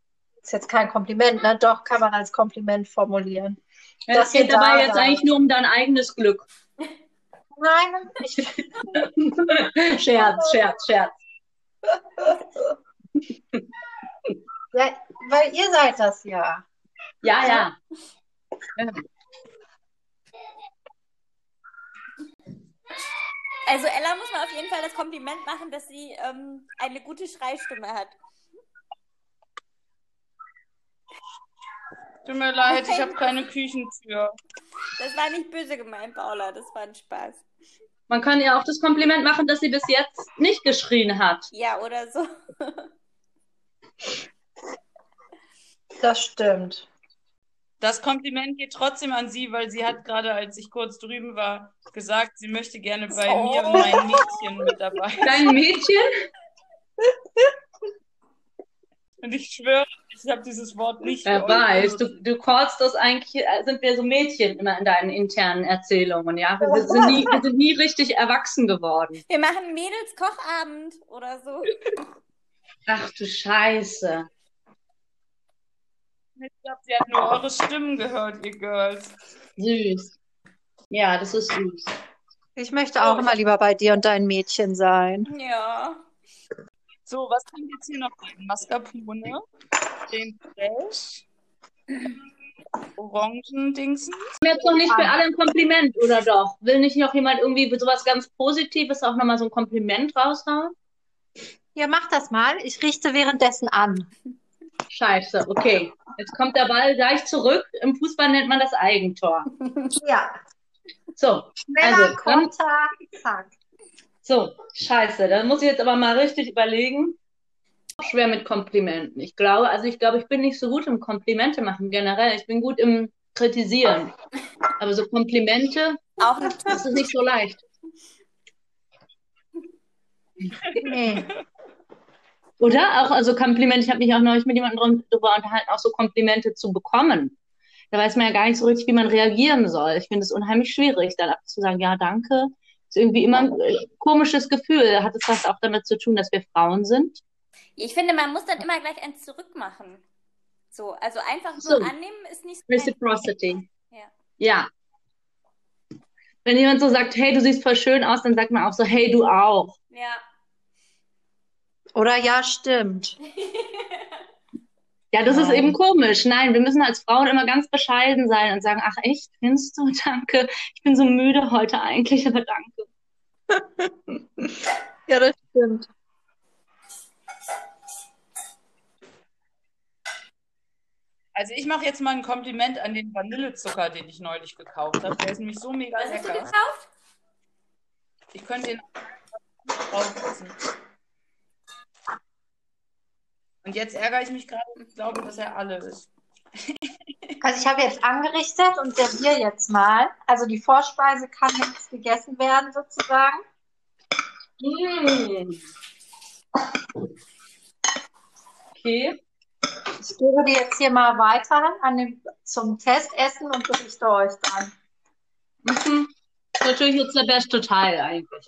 Ist jetzt kein Kompliment, ne? Doch, kann man als Kompliment formulieren. Ja, Dass es geht ihr da dabei jetzt seid. eigentlich nur um dein eigenes Glück. Nein, ich, Scherz, Scherz, Scherz. ja, weil ihr seid das ja. Ja, ja. Also Ella muss man auf jeden Fall das Kompliment machen, dass sie ähm, eine gute Schreistimme hat. Tut mir leid, ich habe keine Küchentür. Das war nicht böse gemeint, Paula. Das war ein Spaß. Man kann ihr auch das Kompliment machen, dass sie bis jetzt nicht geschrien hat. Ja, oder so. Das stimmt. Das Kompliment geht trotzdem an sie, weil sie hat gerade, als ich kurz drüben war, gesagt, sie möchte gerne bei Oh. mir und meinen Mädchen mit dabei. Dein Mädchen? Und ich schwöre, ich habe dieses Wort nicht Wer weiß, du, du callst das eigentlich, äh, sind wir so Mädchen immer in deinen internen Erzählungen, ja? Wir sind nie, wir sind nie richtig erwachsen geworden. Wir machen Mädels Kochabend oder so. Ach du Scheiße. Ich glaube, sie hat nur eure Stimmen gehört, ihr Girls. Süß. Ja, das ist süß. Ich möchte auch immer lieber bei dir und deinen Mädchen sein. Ja. So, was kommt jetzt hier noch rein? Mascarpone, den Fresh, Orangendingsen. Jetzt noch nicht für alle ein Kompliment, oder doch? Will nicht noch jemand irgendwie sowas ganz Positives auch nochmal so ein Kompliment raushauen? Ja, mach das mal. Ich richte währenddessen an. Scheiße, okay. Jetzt kommt der Ball gleich zurück. Im Fußball nennt man das Eigentor. Ja. So, Schneller, Also, Konter, zack. so, scheiße. Da muss ich jetzt aber mal richtig überlegen. Schwer mit Komplimenten. Ich glaube, also ich glaube, ich bin nicht so gut im Komplimente machen generell. Ich bin gut im Kritisieren. Aber so Komplimente, Auch nicht. das ist nicht so leicht. Nee. Oder? Auch, also Komplimente, ich habe mich auch neulich mit jemandem darüber unterhalten, auch so Komplimente zu bekommen. Da weiß man ja gar nicht so richtig, wie man reagieren soll. Ich finde es unheimlich schwierig, dann sagen, ja, danke. Ist irgendwie immer ein äh, komisches Gefühl. Hat es das auch damit zu tun, dass wir Frauen sind? Ich finde, man muss dann immer gleich eins zurückmachen. So, also einfach nur So. annehmen ist nicht so. Reciprocity. Ja. Ja. Wenn jemand so sagt, hey, du siehst voll schön aus, dann sagt man auch so, hey, du auch. Ja. Oder ja, stimmt. Ja, das ist Nein. eben komisch. Nein, wir müssen als Frauen immer ganz bescheiden sein und sagen, ach echt, findest du? Danke. Ich bin so müde heute eigentlich, aber danke. Ja, das stimmt. Also ich mache jetzt mal ein Kompliment an den Vanillezucker, den ich neulich gekauft habe. Der ist nämlich so mega Was hast du lecker. gekauft? Ich könnte den draufsetzen. Und jetzt ärgere ich mich gerade und glaube, dass er alle ist. Also ich habe jetzt angerichtet und serviere jetzt mal. Also die Vorspeise kann jetzt gegessen werden sozusagen. Mm. Okay. Ich gebe die jetzt hier mal weiter an den, zum Testessen und berichte euch dann. Mhm. Das ist natürlich jetzt der beste Teil eigentlich.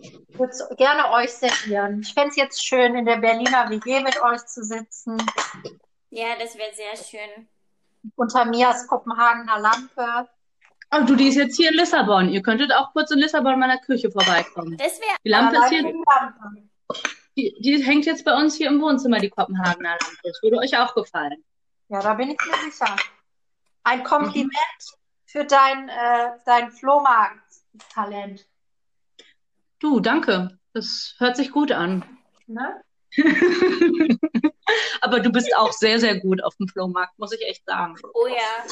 Ich würde es gerne euch servieren. Ich fände es jetzt schön, in der Berliner WG mit euch zu sitzen, Ja, das wäre sehr schön. unter Mias Kopenhagener Lampe. Oh, du, die ist jetzt hier in Lissabon. Ihr könntet auch kurz in Lissabon in meiner Küche vorbeikommen. Das wäre Die Lampe ist hier, die die, hängt jetzt bei uns hier im Wohnzimmer, die Kopenhagener Lampe. Das würde euch auch gefallen. Ja, da bin ich mir sicher. Ein Kompliment für dein, äh, dein Flohmarkt-Talent. Du, danke. Das hört sich gut an. Ne? Aber du bist auch sehr, sehr gut auf dem Flohmarkt, muss ich echt sagen. Oh ja.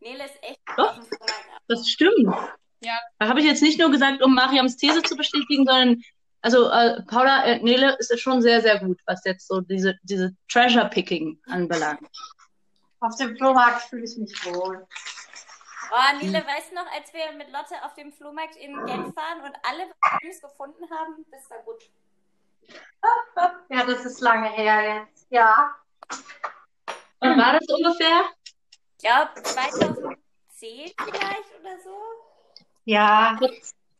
Nele ist echt Doch. auf dem Flohmarkt. Das stimmt. Ja. Da habe ich jetzt nicht nur gesagt, um Mariams These zu bestätigen, sondern also äh, Paula äh, Nele ist schon sehr, sehr gut, was jetzt so diese, diese Treasure Picking anbelangt. Auf dem Flohmarkt fühle ich mich wohl. Oh, Nele, weißt du noch, als wir mit Lotte auf dem Flohmarkt in Genf waren und alle was Schönes gefunden haben? Das war gut. Ja, das ist lange her jetzt. Ja. Und war das ungefähr? Ich glaube 2010 vielleicht oder so. Ja,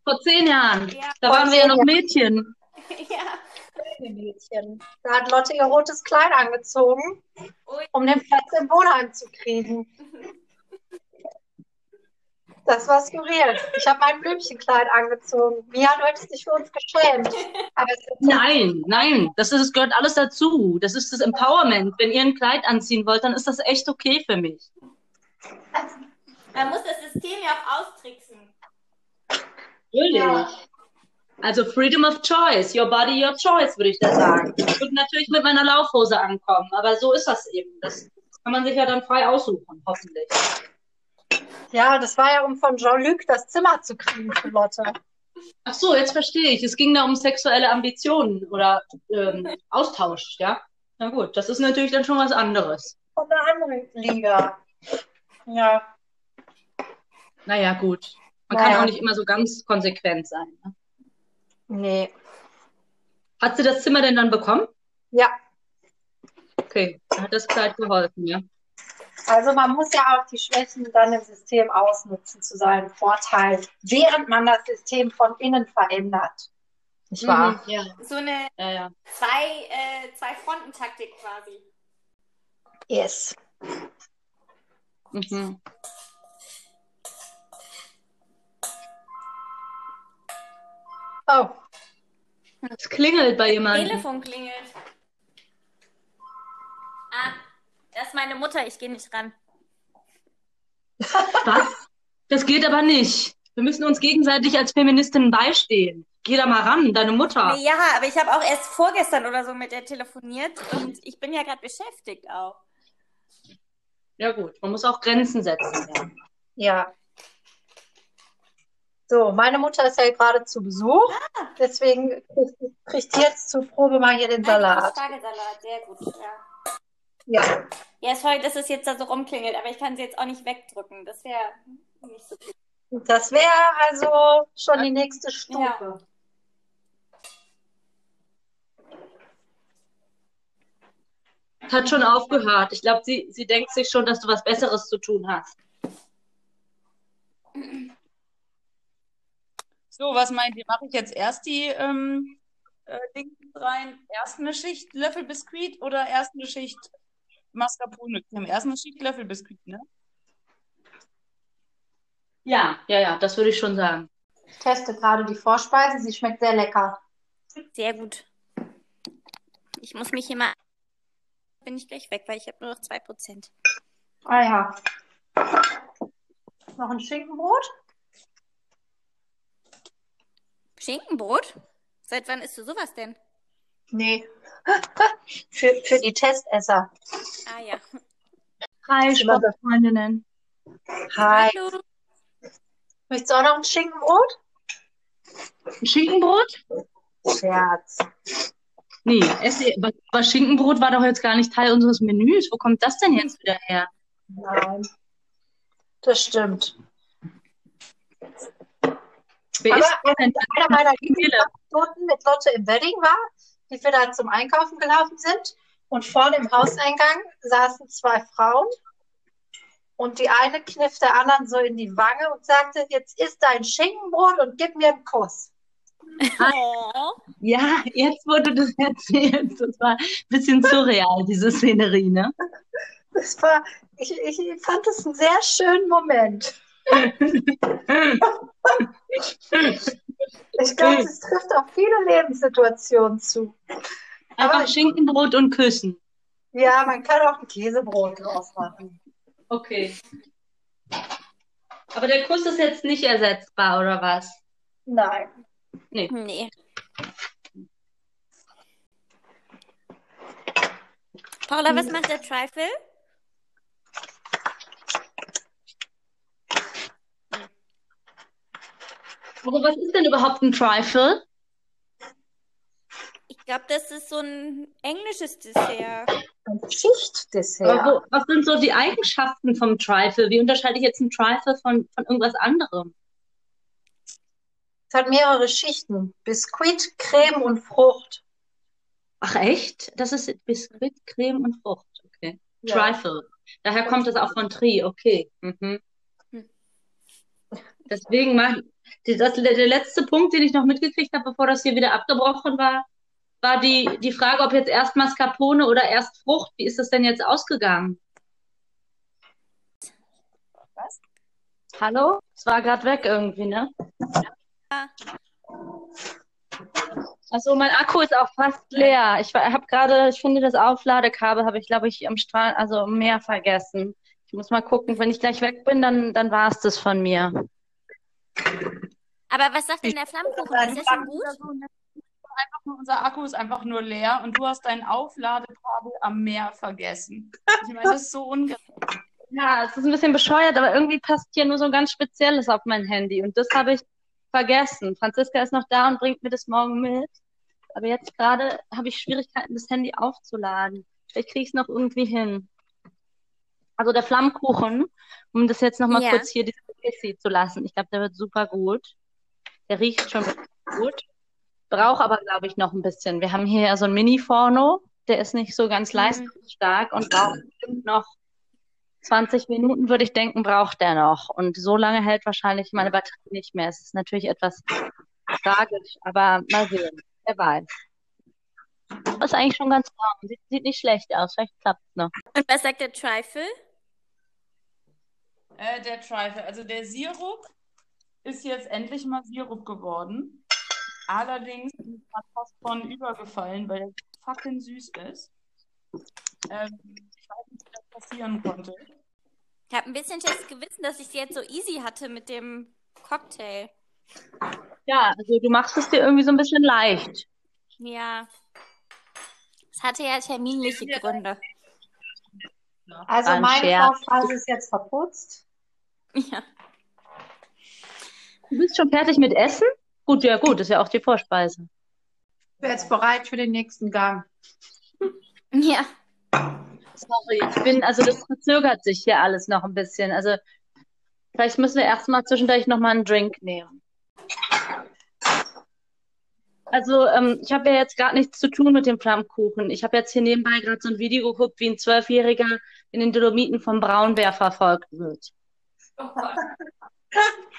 Vor zehn Jahren. Ja. Da waren wir ja noch. Mädchen. ja. Mädchen. Da hat Lotte ihr rotes Kleid angezogen, um den Platz im Wohnheim zu kriegen. Das war skurril. Ich habe mein Blümchenkleid angezogen. Mia, du hättest dich für uns geschämt. Nein, nein, das, ist, das gehört alles dazu. Das ist das Empowerment. Wenn ihr ein Kleid anziehen wollt, dann ist das echt okay für mich. Man muss das System ja auch austricksen. Natürlich. Ja. Also Freedom of Choice, your body, your choice, würde ich da sagen. Ich würde natürlich mit meiner Laufhose ankommen, aber so ist das eben. Das kann man sich ja dann frei aussuchen, hoffentlich. Ja, das war ja, um von Jean-Luc das Zimmer zu kriegen für Lotte. Ach so, jetzt verstehe ich. Es ging da um sexuelle Ambitionen oder ähm, Austausch, ja? Na gut, das ist natürlich dann schon was anderes. Von der anderen Liga. Ja. Naja, gut. Man Naja. kann auch nicht immer so ganz konsequent sein. Ne? Nee. Hat sie das Zimmer denn dann bekommen? Ja. Okay, dann hat das Kleid geholfen, ja. Also man muss ja auch die Schwächen dann im System ausnutzen zu seinem Vorteil, während man das System von innen verändert. Nicht wahr? Mhm, ja, So eine ja, ja. zwei, äh, zwei Frontentaktik quasi. Yes. Mhm. Oh, Es klingelt bei jemandem. Telefon klingelt. Ah, das ist meine Mutter, ich gehe nicht ran. Was? Das geht aber nicht. Wir müssen uns gegenseitig als Feministinnen beistehen. Geh da mal ran, deine Mutter. Ja, aber ich habe auch erst vorgestern oder so mit der telefoniert und ich bin ja gerade beschäftigt auch. Ja gut, man muss auch Grenzen setzen. Ja. ja. So, meine Mutter ist ja gerade zu Besuch, deswegen kriegt- jetzt zur Probe mal hier den Nein, Salat. Spargelsalat, sehr gut. Ja, Ja. ja sorry, dass es jetzt da so rumklingelt, aber ich kann sie jetzt auch nicht wegdrücken. Das wäre nicht so gut. Das wäre also schon die nächste Stufe. Hat schon aufgehört. Ich glaube, sie, sie denkt sich schon, dass du was Besseres zu tun hast. So, was meint ihr? Mache ich jetzt erst die ähm, äh, Dinge rein? Erst eine Schicht Löffelbiskuit oder erst eine Schicht Mascarpone? Wir haben erst eine Schicht Löffelbiskuit, ne? Ja, ja, ja, das würde ich schon sagen. Ich teste gerade die Vorspeise, sie schmeckt sehr lecker. Sehr gut. Ich muss mich hier mal. Bin ich gleich weg, weil ich habe nur noch 2%. Ah ja. Noch ein Schinkenbrot? Schinkenbrot? Seit wann isst du sowas denn? Nee. für, für die Testesser. Ah ja. Hi, Sportfreundinnen. Hi. Hallo. Möchtest du auch noch ein Schinkenbrot? Ein Schinkenbrot? Scherz. Nee, esse, aber, aber Schinkenbrot war doch jetzt gar nicht Teil unseres Menüs. Wo kommt das denn jetzt wieder her? Nein. Das stimmt. Wer Aber ist denn Einer meiner Seele? Lieblingsanekdoten mit Lotte im Wedding war, wie wir da zum Einkaufen gelaufen sind und vorne im Hauseingang saßen zwei Frauen und die eine kniff der anderen so in die Wange und sagte, jetzt isst dein Schinkenbrot und gib mir einen Kuss. Oh. Ja, jetzt du das erzählst, das war ein bisschen surreal, diese Szenerie, ne? Das war, ich, ich fand es einen sehr schönen Moment. Ich glaube, es trifft auf viele Lebenssituationen zu. Einfach Aber- Schinkenbrot und Küssen. Ja, man kann auch ein Käsebrot draus machen. Okay. Aber der Kuss ist jetzt nicht ersetzbar, oder was? Nein. Nee. Paula, was macht der Trifle? Aber was ist denn überhaupt ein Trifle? Ich glaube, das ist so ein englisches Dessert. Ein Schichtdessert. Aber wo, was sind so die Eigenschaften vom Trifle? Wie unterscheide ich jetzt ein Trifle von, von irgendwas anderem? Es hat mehrere Schichten. Biskuit, Creme und Frucht. Ach echt? Das ist Biskuit, Creme und Frucht. Okay. Ja. Trifle. Daher kommt es auch von Tri. Okay. Mhm. Hm. Deswegen mach, die, das, der letzte Punkt, den ich noch mitgekriegt habe, bevor das hier wieder abgebrochen war, war die, die Frage, ob jetzt erst Mascarpone oder erst Frucht. Wie ist das denn jetzt ausgegangen? Was? Hallo? Es war gerade weg irgendwie, ne? Ja. Also mein Akku ist auch fast leer. Ich habe gerade, ich finde das Aufladekabel habe ich, glaube ich, am Strand, also im Meer vergessen. Ich muss mal gucken, wenn ich gleich weg bin, dann, dann war es das von mir. Aber was sagt denn der Flammkuchen? Ist der schon gut? Einfach nur, unser Akku ist einfach nur leer und du hast dein Aufladekabel am Meer vergessen. Ich meine, das ist so ungerecht. Ja, es ist ein bisschen bescheuert, aber irgendwie passt hier nur so ein ganz Spezielles auf mein Handy und das habe ich vergessen. Franziska ist noch da und bringt mir das morgen mit. Aber jetzt gerade habe ich Schwierigkeiten, das Handy aufzuladen. Vielleicht kriege ich es noch irgendwie hin. Also der Flammkuchen, um das jetzt nochmal Ja. kurz hier diesen zu lassen. Ich glaube, der wird super gut. Der riecht schon gut. Braucht aber, glaube ich, noch ein bisschen. Wir haben hier ja so ein Mini-Forno, der ist nicht so ganz Mhm. leistungsstark und braucht bestimmt noch 20 Minuten, würde ich denken, braucht der noch. Und so lange hält wahrscheinlich meine Batterie nicht mehr. Es ist natürlich etwas tragisch, aber mal sehen. Wer weiß. Ist eigentlich schon ganz warm. Sieht, sieht nicht schlecht aus. Vielleicht klappt es noch. Und was sagt der Trifle? Äh, der Trifle, also der Sirup ist jetzt endlich mal Sirup geworden. Allerdings grad fast von übergefallen, weil er fucking süß ist. Ähm, ich weiß nicht, wie das passieren konnte. Ich habe ein bisschen schlechtes Gewissen, dass ich es jetzt so easy hatte mit dem Cocktail. Ja, also du machst es dir irgendwie so ein bisschen leicht. Ja. Es hatte ja terminliche Gründe. Also War ein meine Scherz. Ist jetzt verputzt. Ja. Du bist schon fertig mit Essen? Gut, ja gut, ist ja auch die Vorspeise. Ich bin jetzt bereit für den nächsten Gang. Ja. Sorry, ich bin, also das verzögert sich hier alles noch ein bisschen. Also vielleicht müssen wir erstmal zwischendurch nochmal einen Drink nehmen. Also ähm, ich habe ja jetzt gerade nichts zu tun mit dem Flammkuchen. Ich habe jetzt hier nebenbei gerade so ein Video geguckt, wie ein Zwölfjähriger in den Dolomiten vom Braunbär verfolgt wird.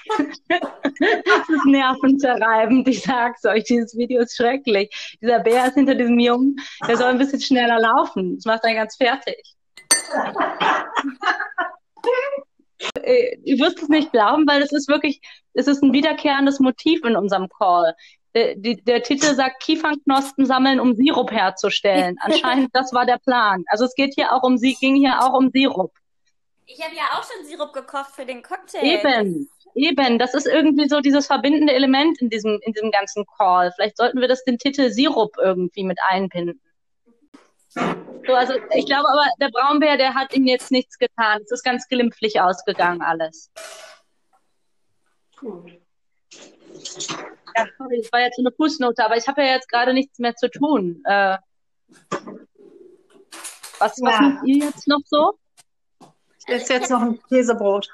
Das ist nervenzerreibend, ich sag's euch, dieses Video ist schrecklich. Dieser Bär ist hinter diesem Jungen, der soll ein bisschen schneller laufen. Das macht einen ganz fertig. Äh, Ihr wirst es nicht glauben, weil es ist wirklich, es ist ein wiederkehrendes Motiv in unserem Call. Der, die, der Titel sagt Kiefernknospen sammeln, um Sirup herzustellen. Anscheinend, das war der Plan. Also es geht hier auch um, Sie- ging hier auch um Sirup. Ich habe ja auch schon Sirup gekocht für den Cocktail. Eben, eben, das ist irgendwie so dieses verbindende Element in diesem, in diesem ganzen Call. Vielleicht sollten wir das den Titel Sirup irgendwie mit einbinden. So, also ich glaube aber, der Braunbär, der hat ihm jetzt nichts getan. Es ist ganz glimpflich ausgegangen alles. Ja, sorry, das war jetzt so eine Fußnote, aber ich habe ja jetzt gerade nichts mehr zu tun. Äh, was, was Ja. macht ihr jetzt noch so? Esse jetzt noch ein Käsebrot.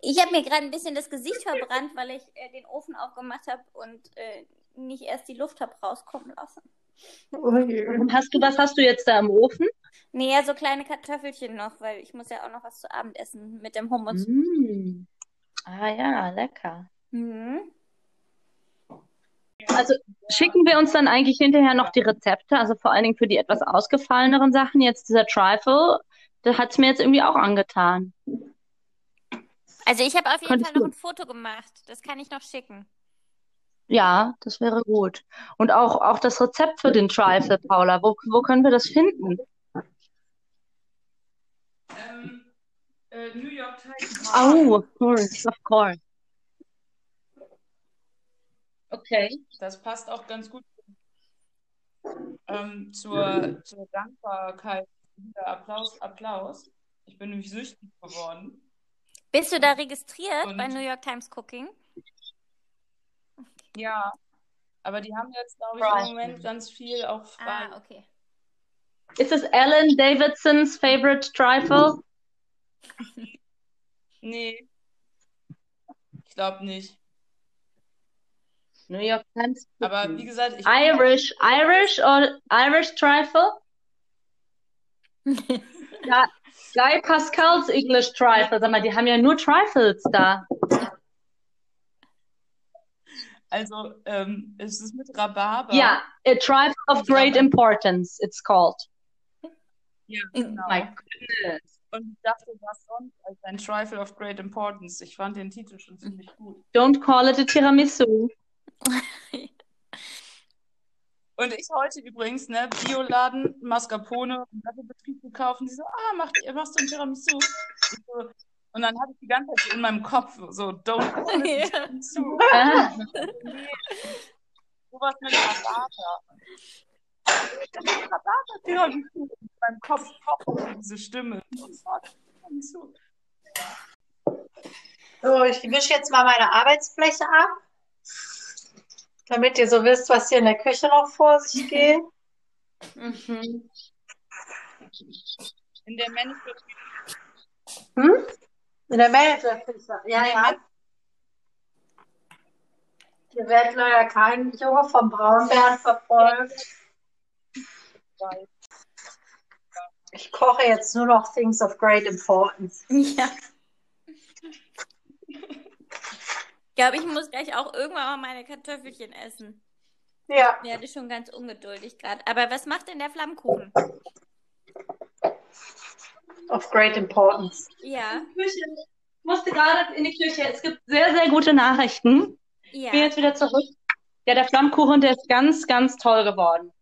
Ich habe mir gerade ein bisschen das Gesicht verbrannt, weil ich äh, den Ofen aufgemacht habe und äh, nicht erst die Luft habe rauskommen lassen. Ui. Hast du, was hast du jetzt da im Ofen? Nee, ja, so kleine Kartoffelchen noch, weil ich muss ja auch noch was zu Abend essen mit dem Hummus. Mm. Ah ja, lecker. Mhm. Also schicken wir uns dann eigentlich hinterher noch die Rezepte, also vor allen Dingen für die etwas ausgefalleneren Sachen. Jetzt dieser Trifle, der hat es mir jetzt irgendwie auch angetan. Also ich habe auf jeden Konntest Fall noch ein Foto gemacht. Das kann ich noch schicken. Ja, das wäre gut. Und auch, auch das Rezept für den Trifle, Paula, wo, wo können wir das finden? Ähm, äh, New York Times. Oh, of course, of course. Okay. Das passt auch ganz gut ähm, zur, zur Dankbarkeit. Wieder Applaus, Applaus. Ich bin nämlich süchtig geworden. Bist du da registriert Und- bei New York Times Cooking? Ja, aber die haben jetzt, glaube ich, im Moment ganz viel auch frei. Ah, okay. Ist es Alan Davidsons favorite Trifle? Nee, ich glaube nicht. New York Times. Aber wie gesagt, ich Irish, Irish or Irish Trifle? Ja, Guy Pascal's English Trifle. Sag mal, die haben ja nur Trifles da. also ähm, es ist mit Rhabarber. Ja, a trifle of great importance, it's called. Ja, genau. My goodness. Und ich dachte, was sonst als ein Trifle of Great Importance. Ich fand den Titel schon ziemlich gut. Don't call it a tiramisu. Und ich heute übrigens, ne, Bioladen, Mascarpone, Betrieb gekauft. Und die so, ah, mach, machst du ein Tiramisu? So, und dann hatte ich die ganze Zeit so in meinem Kopf so, don't call it a Tiramisu. Ah, Nee, sowas mit Rhabarber. Rhabarber-Tiramisu. In meinem Kopf diese Stimme. So, ich wische jetzt mal meine Arbeitsfläche ab, damit ihr so wisst, was hier in der Küche noch vor sich geht. mhm. In der Management Hm? In der Managerküche. Ja, ja. Hier wird leider kein Junge vom Braunbären verfolgt. Ich koche jetzt nur noch Things of Great Importance. Ja. Ich glaube, ich muss gleich auch irgendwann mal meine Kartoffelchen essen. Ja, Ich werde schon ganz ungeduldig gerade. Aber was macht denn der Flammkuchen? of Great Importance. Ja, Küche. Ich musste gerade in die Küche. Es gibt sehr, sehr gute Nachrichten. Ich bin ja. jetzt wieder zurück. Ja, der Flammkuchen, der ist ganz, ganz toll geworden.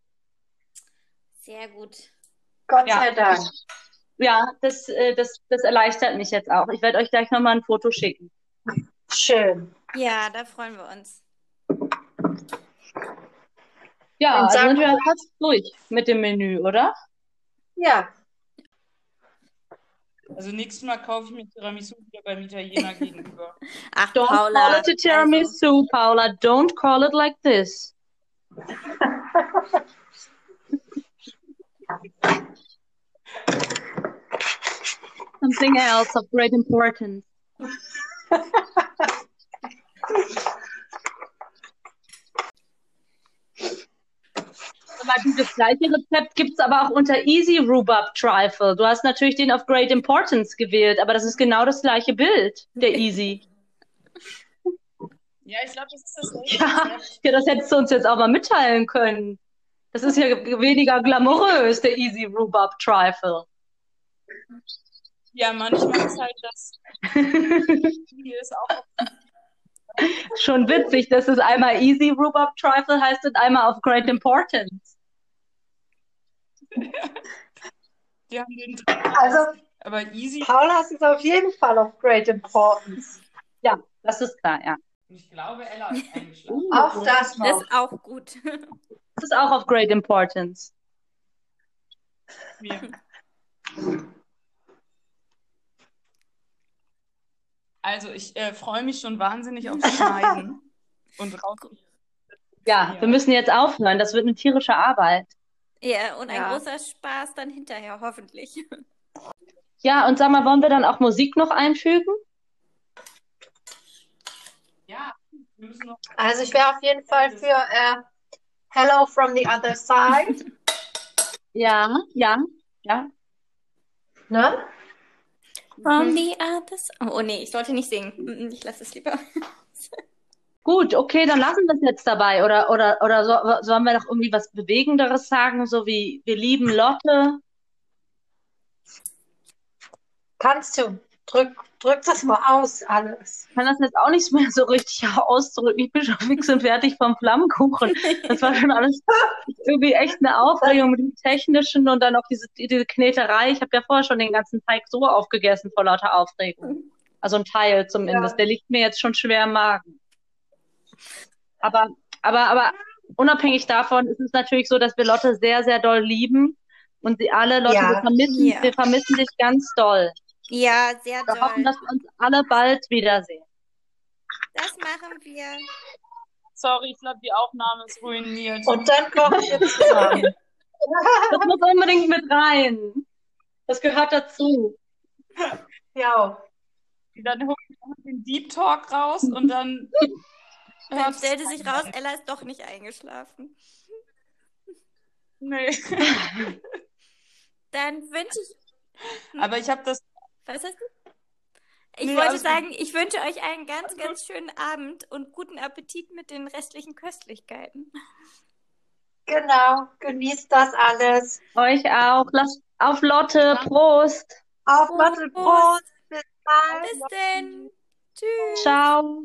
Sehr gut. Gott Ja. sei Dank. Ja, das, äh, das, das erleichtert mich jetzt auch. Ich werde euch gleich nochmal ein Foto schicken. Schön. Ja, da freuen wir uns. Ja, Und also sind wir fast durch mit dem Menü, oder? Ja, Also nächstes Mal kaufe ich mir Tiramisu wieder beim Italiener gegenüber. Ach, Don't Paula. call it a tiramisu, Paula. Don't call it like this. Something else of great importance. Aber dieses gleiche Rezept gibt es aber auch unter Easy Rhubarb Trifle. Du hast natürlich den of Great Importance gewählt, aber das ist genau das gleiche Bild, der Easy. Ja, ich glaube, das ist das Ja, ja, das hättest du uns jetzt auch mal mitteilen können. Das ist ja weniger glamourös, der Easy Rhubarb Trifle. Ja, manchmal ist halt das hier ist auch Schon witzig, dass es einmal Easy Rhubarb Trifle heißt und einmal of Great Importance. die haben den also aber easy Paula ist auf jeden Fall of Great Importance. Das ist klar, ja. Ich glaube, Ella ist eingeschlafen. Auch das Das noch. ist auch gut. Das ist auch of great importance. Mir. Also ich äh, freue mich schon wahnsinnig aufs Schneiden und raus. Ja, wir müssen jetzt aufhören. Das wird eine tierische Arbeit. Ja, und ein Ja. großer Spaß dann hinterher, hoffentlich. Ja, und sag mal, wollen wir dann auch Musik noch einfügen? Ja, wir müssen noch. Also ich wäre auf jeden Fall für äh, Hello from the other side. Ja, ja, ja. Ne? From the others. Oh, oh nee, ich sollte nicht singen. Mm, Ich lasse es lieber. Gut, okay, dann lassen wir es jetzt dabei. Oder, oder, oder so, sollen wir noch irgendwie was Bewegenderes sagen, so wie wir lieben Lotte? Kannst du. Drück, drück das mal aus, alles. Ich kann das jetzt auch nicht mehr so richtig auszudrücken. Ich bin schon fix und fertig vom Flammkuchen. Das war schon alles irgendwie echt eine Aufregung mit dem Technischen und dann auch diese, diese Kneterei. Ich habe ja vorher schon den ganzen Teig so aufgegessen vor lauter Aufregung. Also ein Teil zumindest. Ja. Der liegt mir jetzt schon schwer im Magen. Aber, aber, aber unabhängig davon ist es natürlich so, dass wir Lotte sehr, sehr doll lieben. Und sie alle, Lotte, Ja. wir vermissen, Ja. wir vermissen dich ganz doll. Ja, sehr Wir hoffen, doll. dass wir uns alle bald wiedersehen. Das machen wir. Sorry, ich glaube, die Aufnahme ist ruiniert. Und dann kochen wir zusammen. Das muss unbedingt mit rein. Das gehört dazu. ja. Dann holen wir noch den Deep Talk raus und dann. Dann stellte sich raus, Ella ist doch nicht eingeschlafen. Nee. Dann wünsche ich. Aber ich habe das. Was hast du? Ich Nee, wollte alles gut. sagen, ich wünsche euch einen ganz, ganz schönen Abend und guten Appetit mit den restlichen Köstlichkeiten. Genau. Genießt das alles. Euch auch. Lasst auf Lotte. Prost. Auf Prost, Mathe, Prost. Bis bald. Bis denn. Tschüss. Ciao.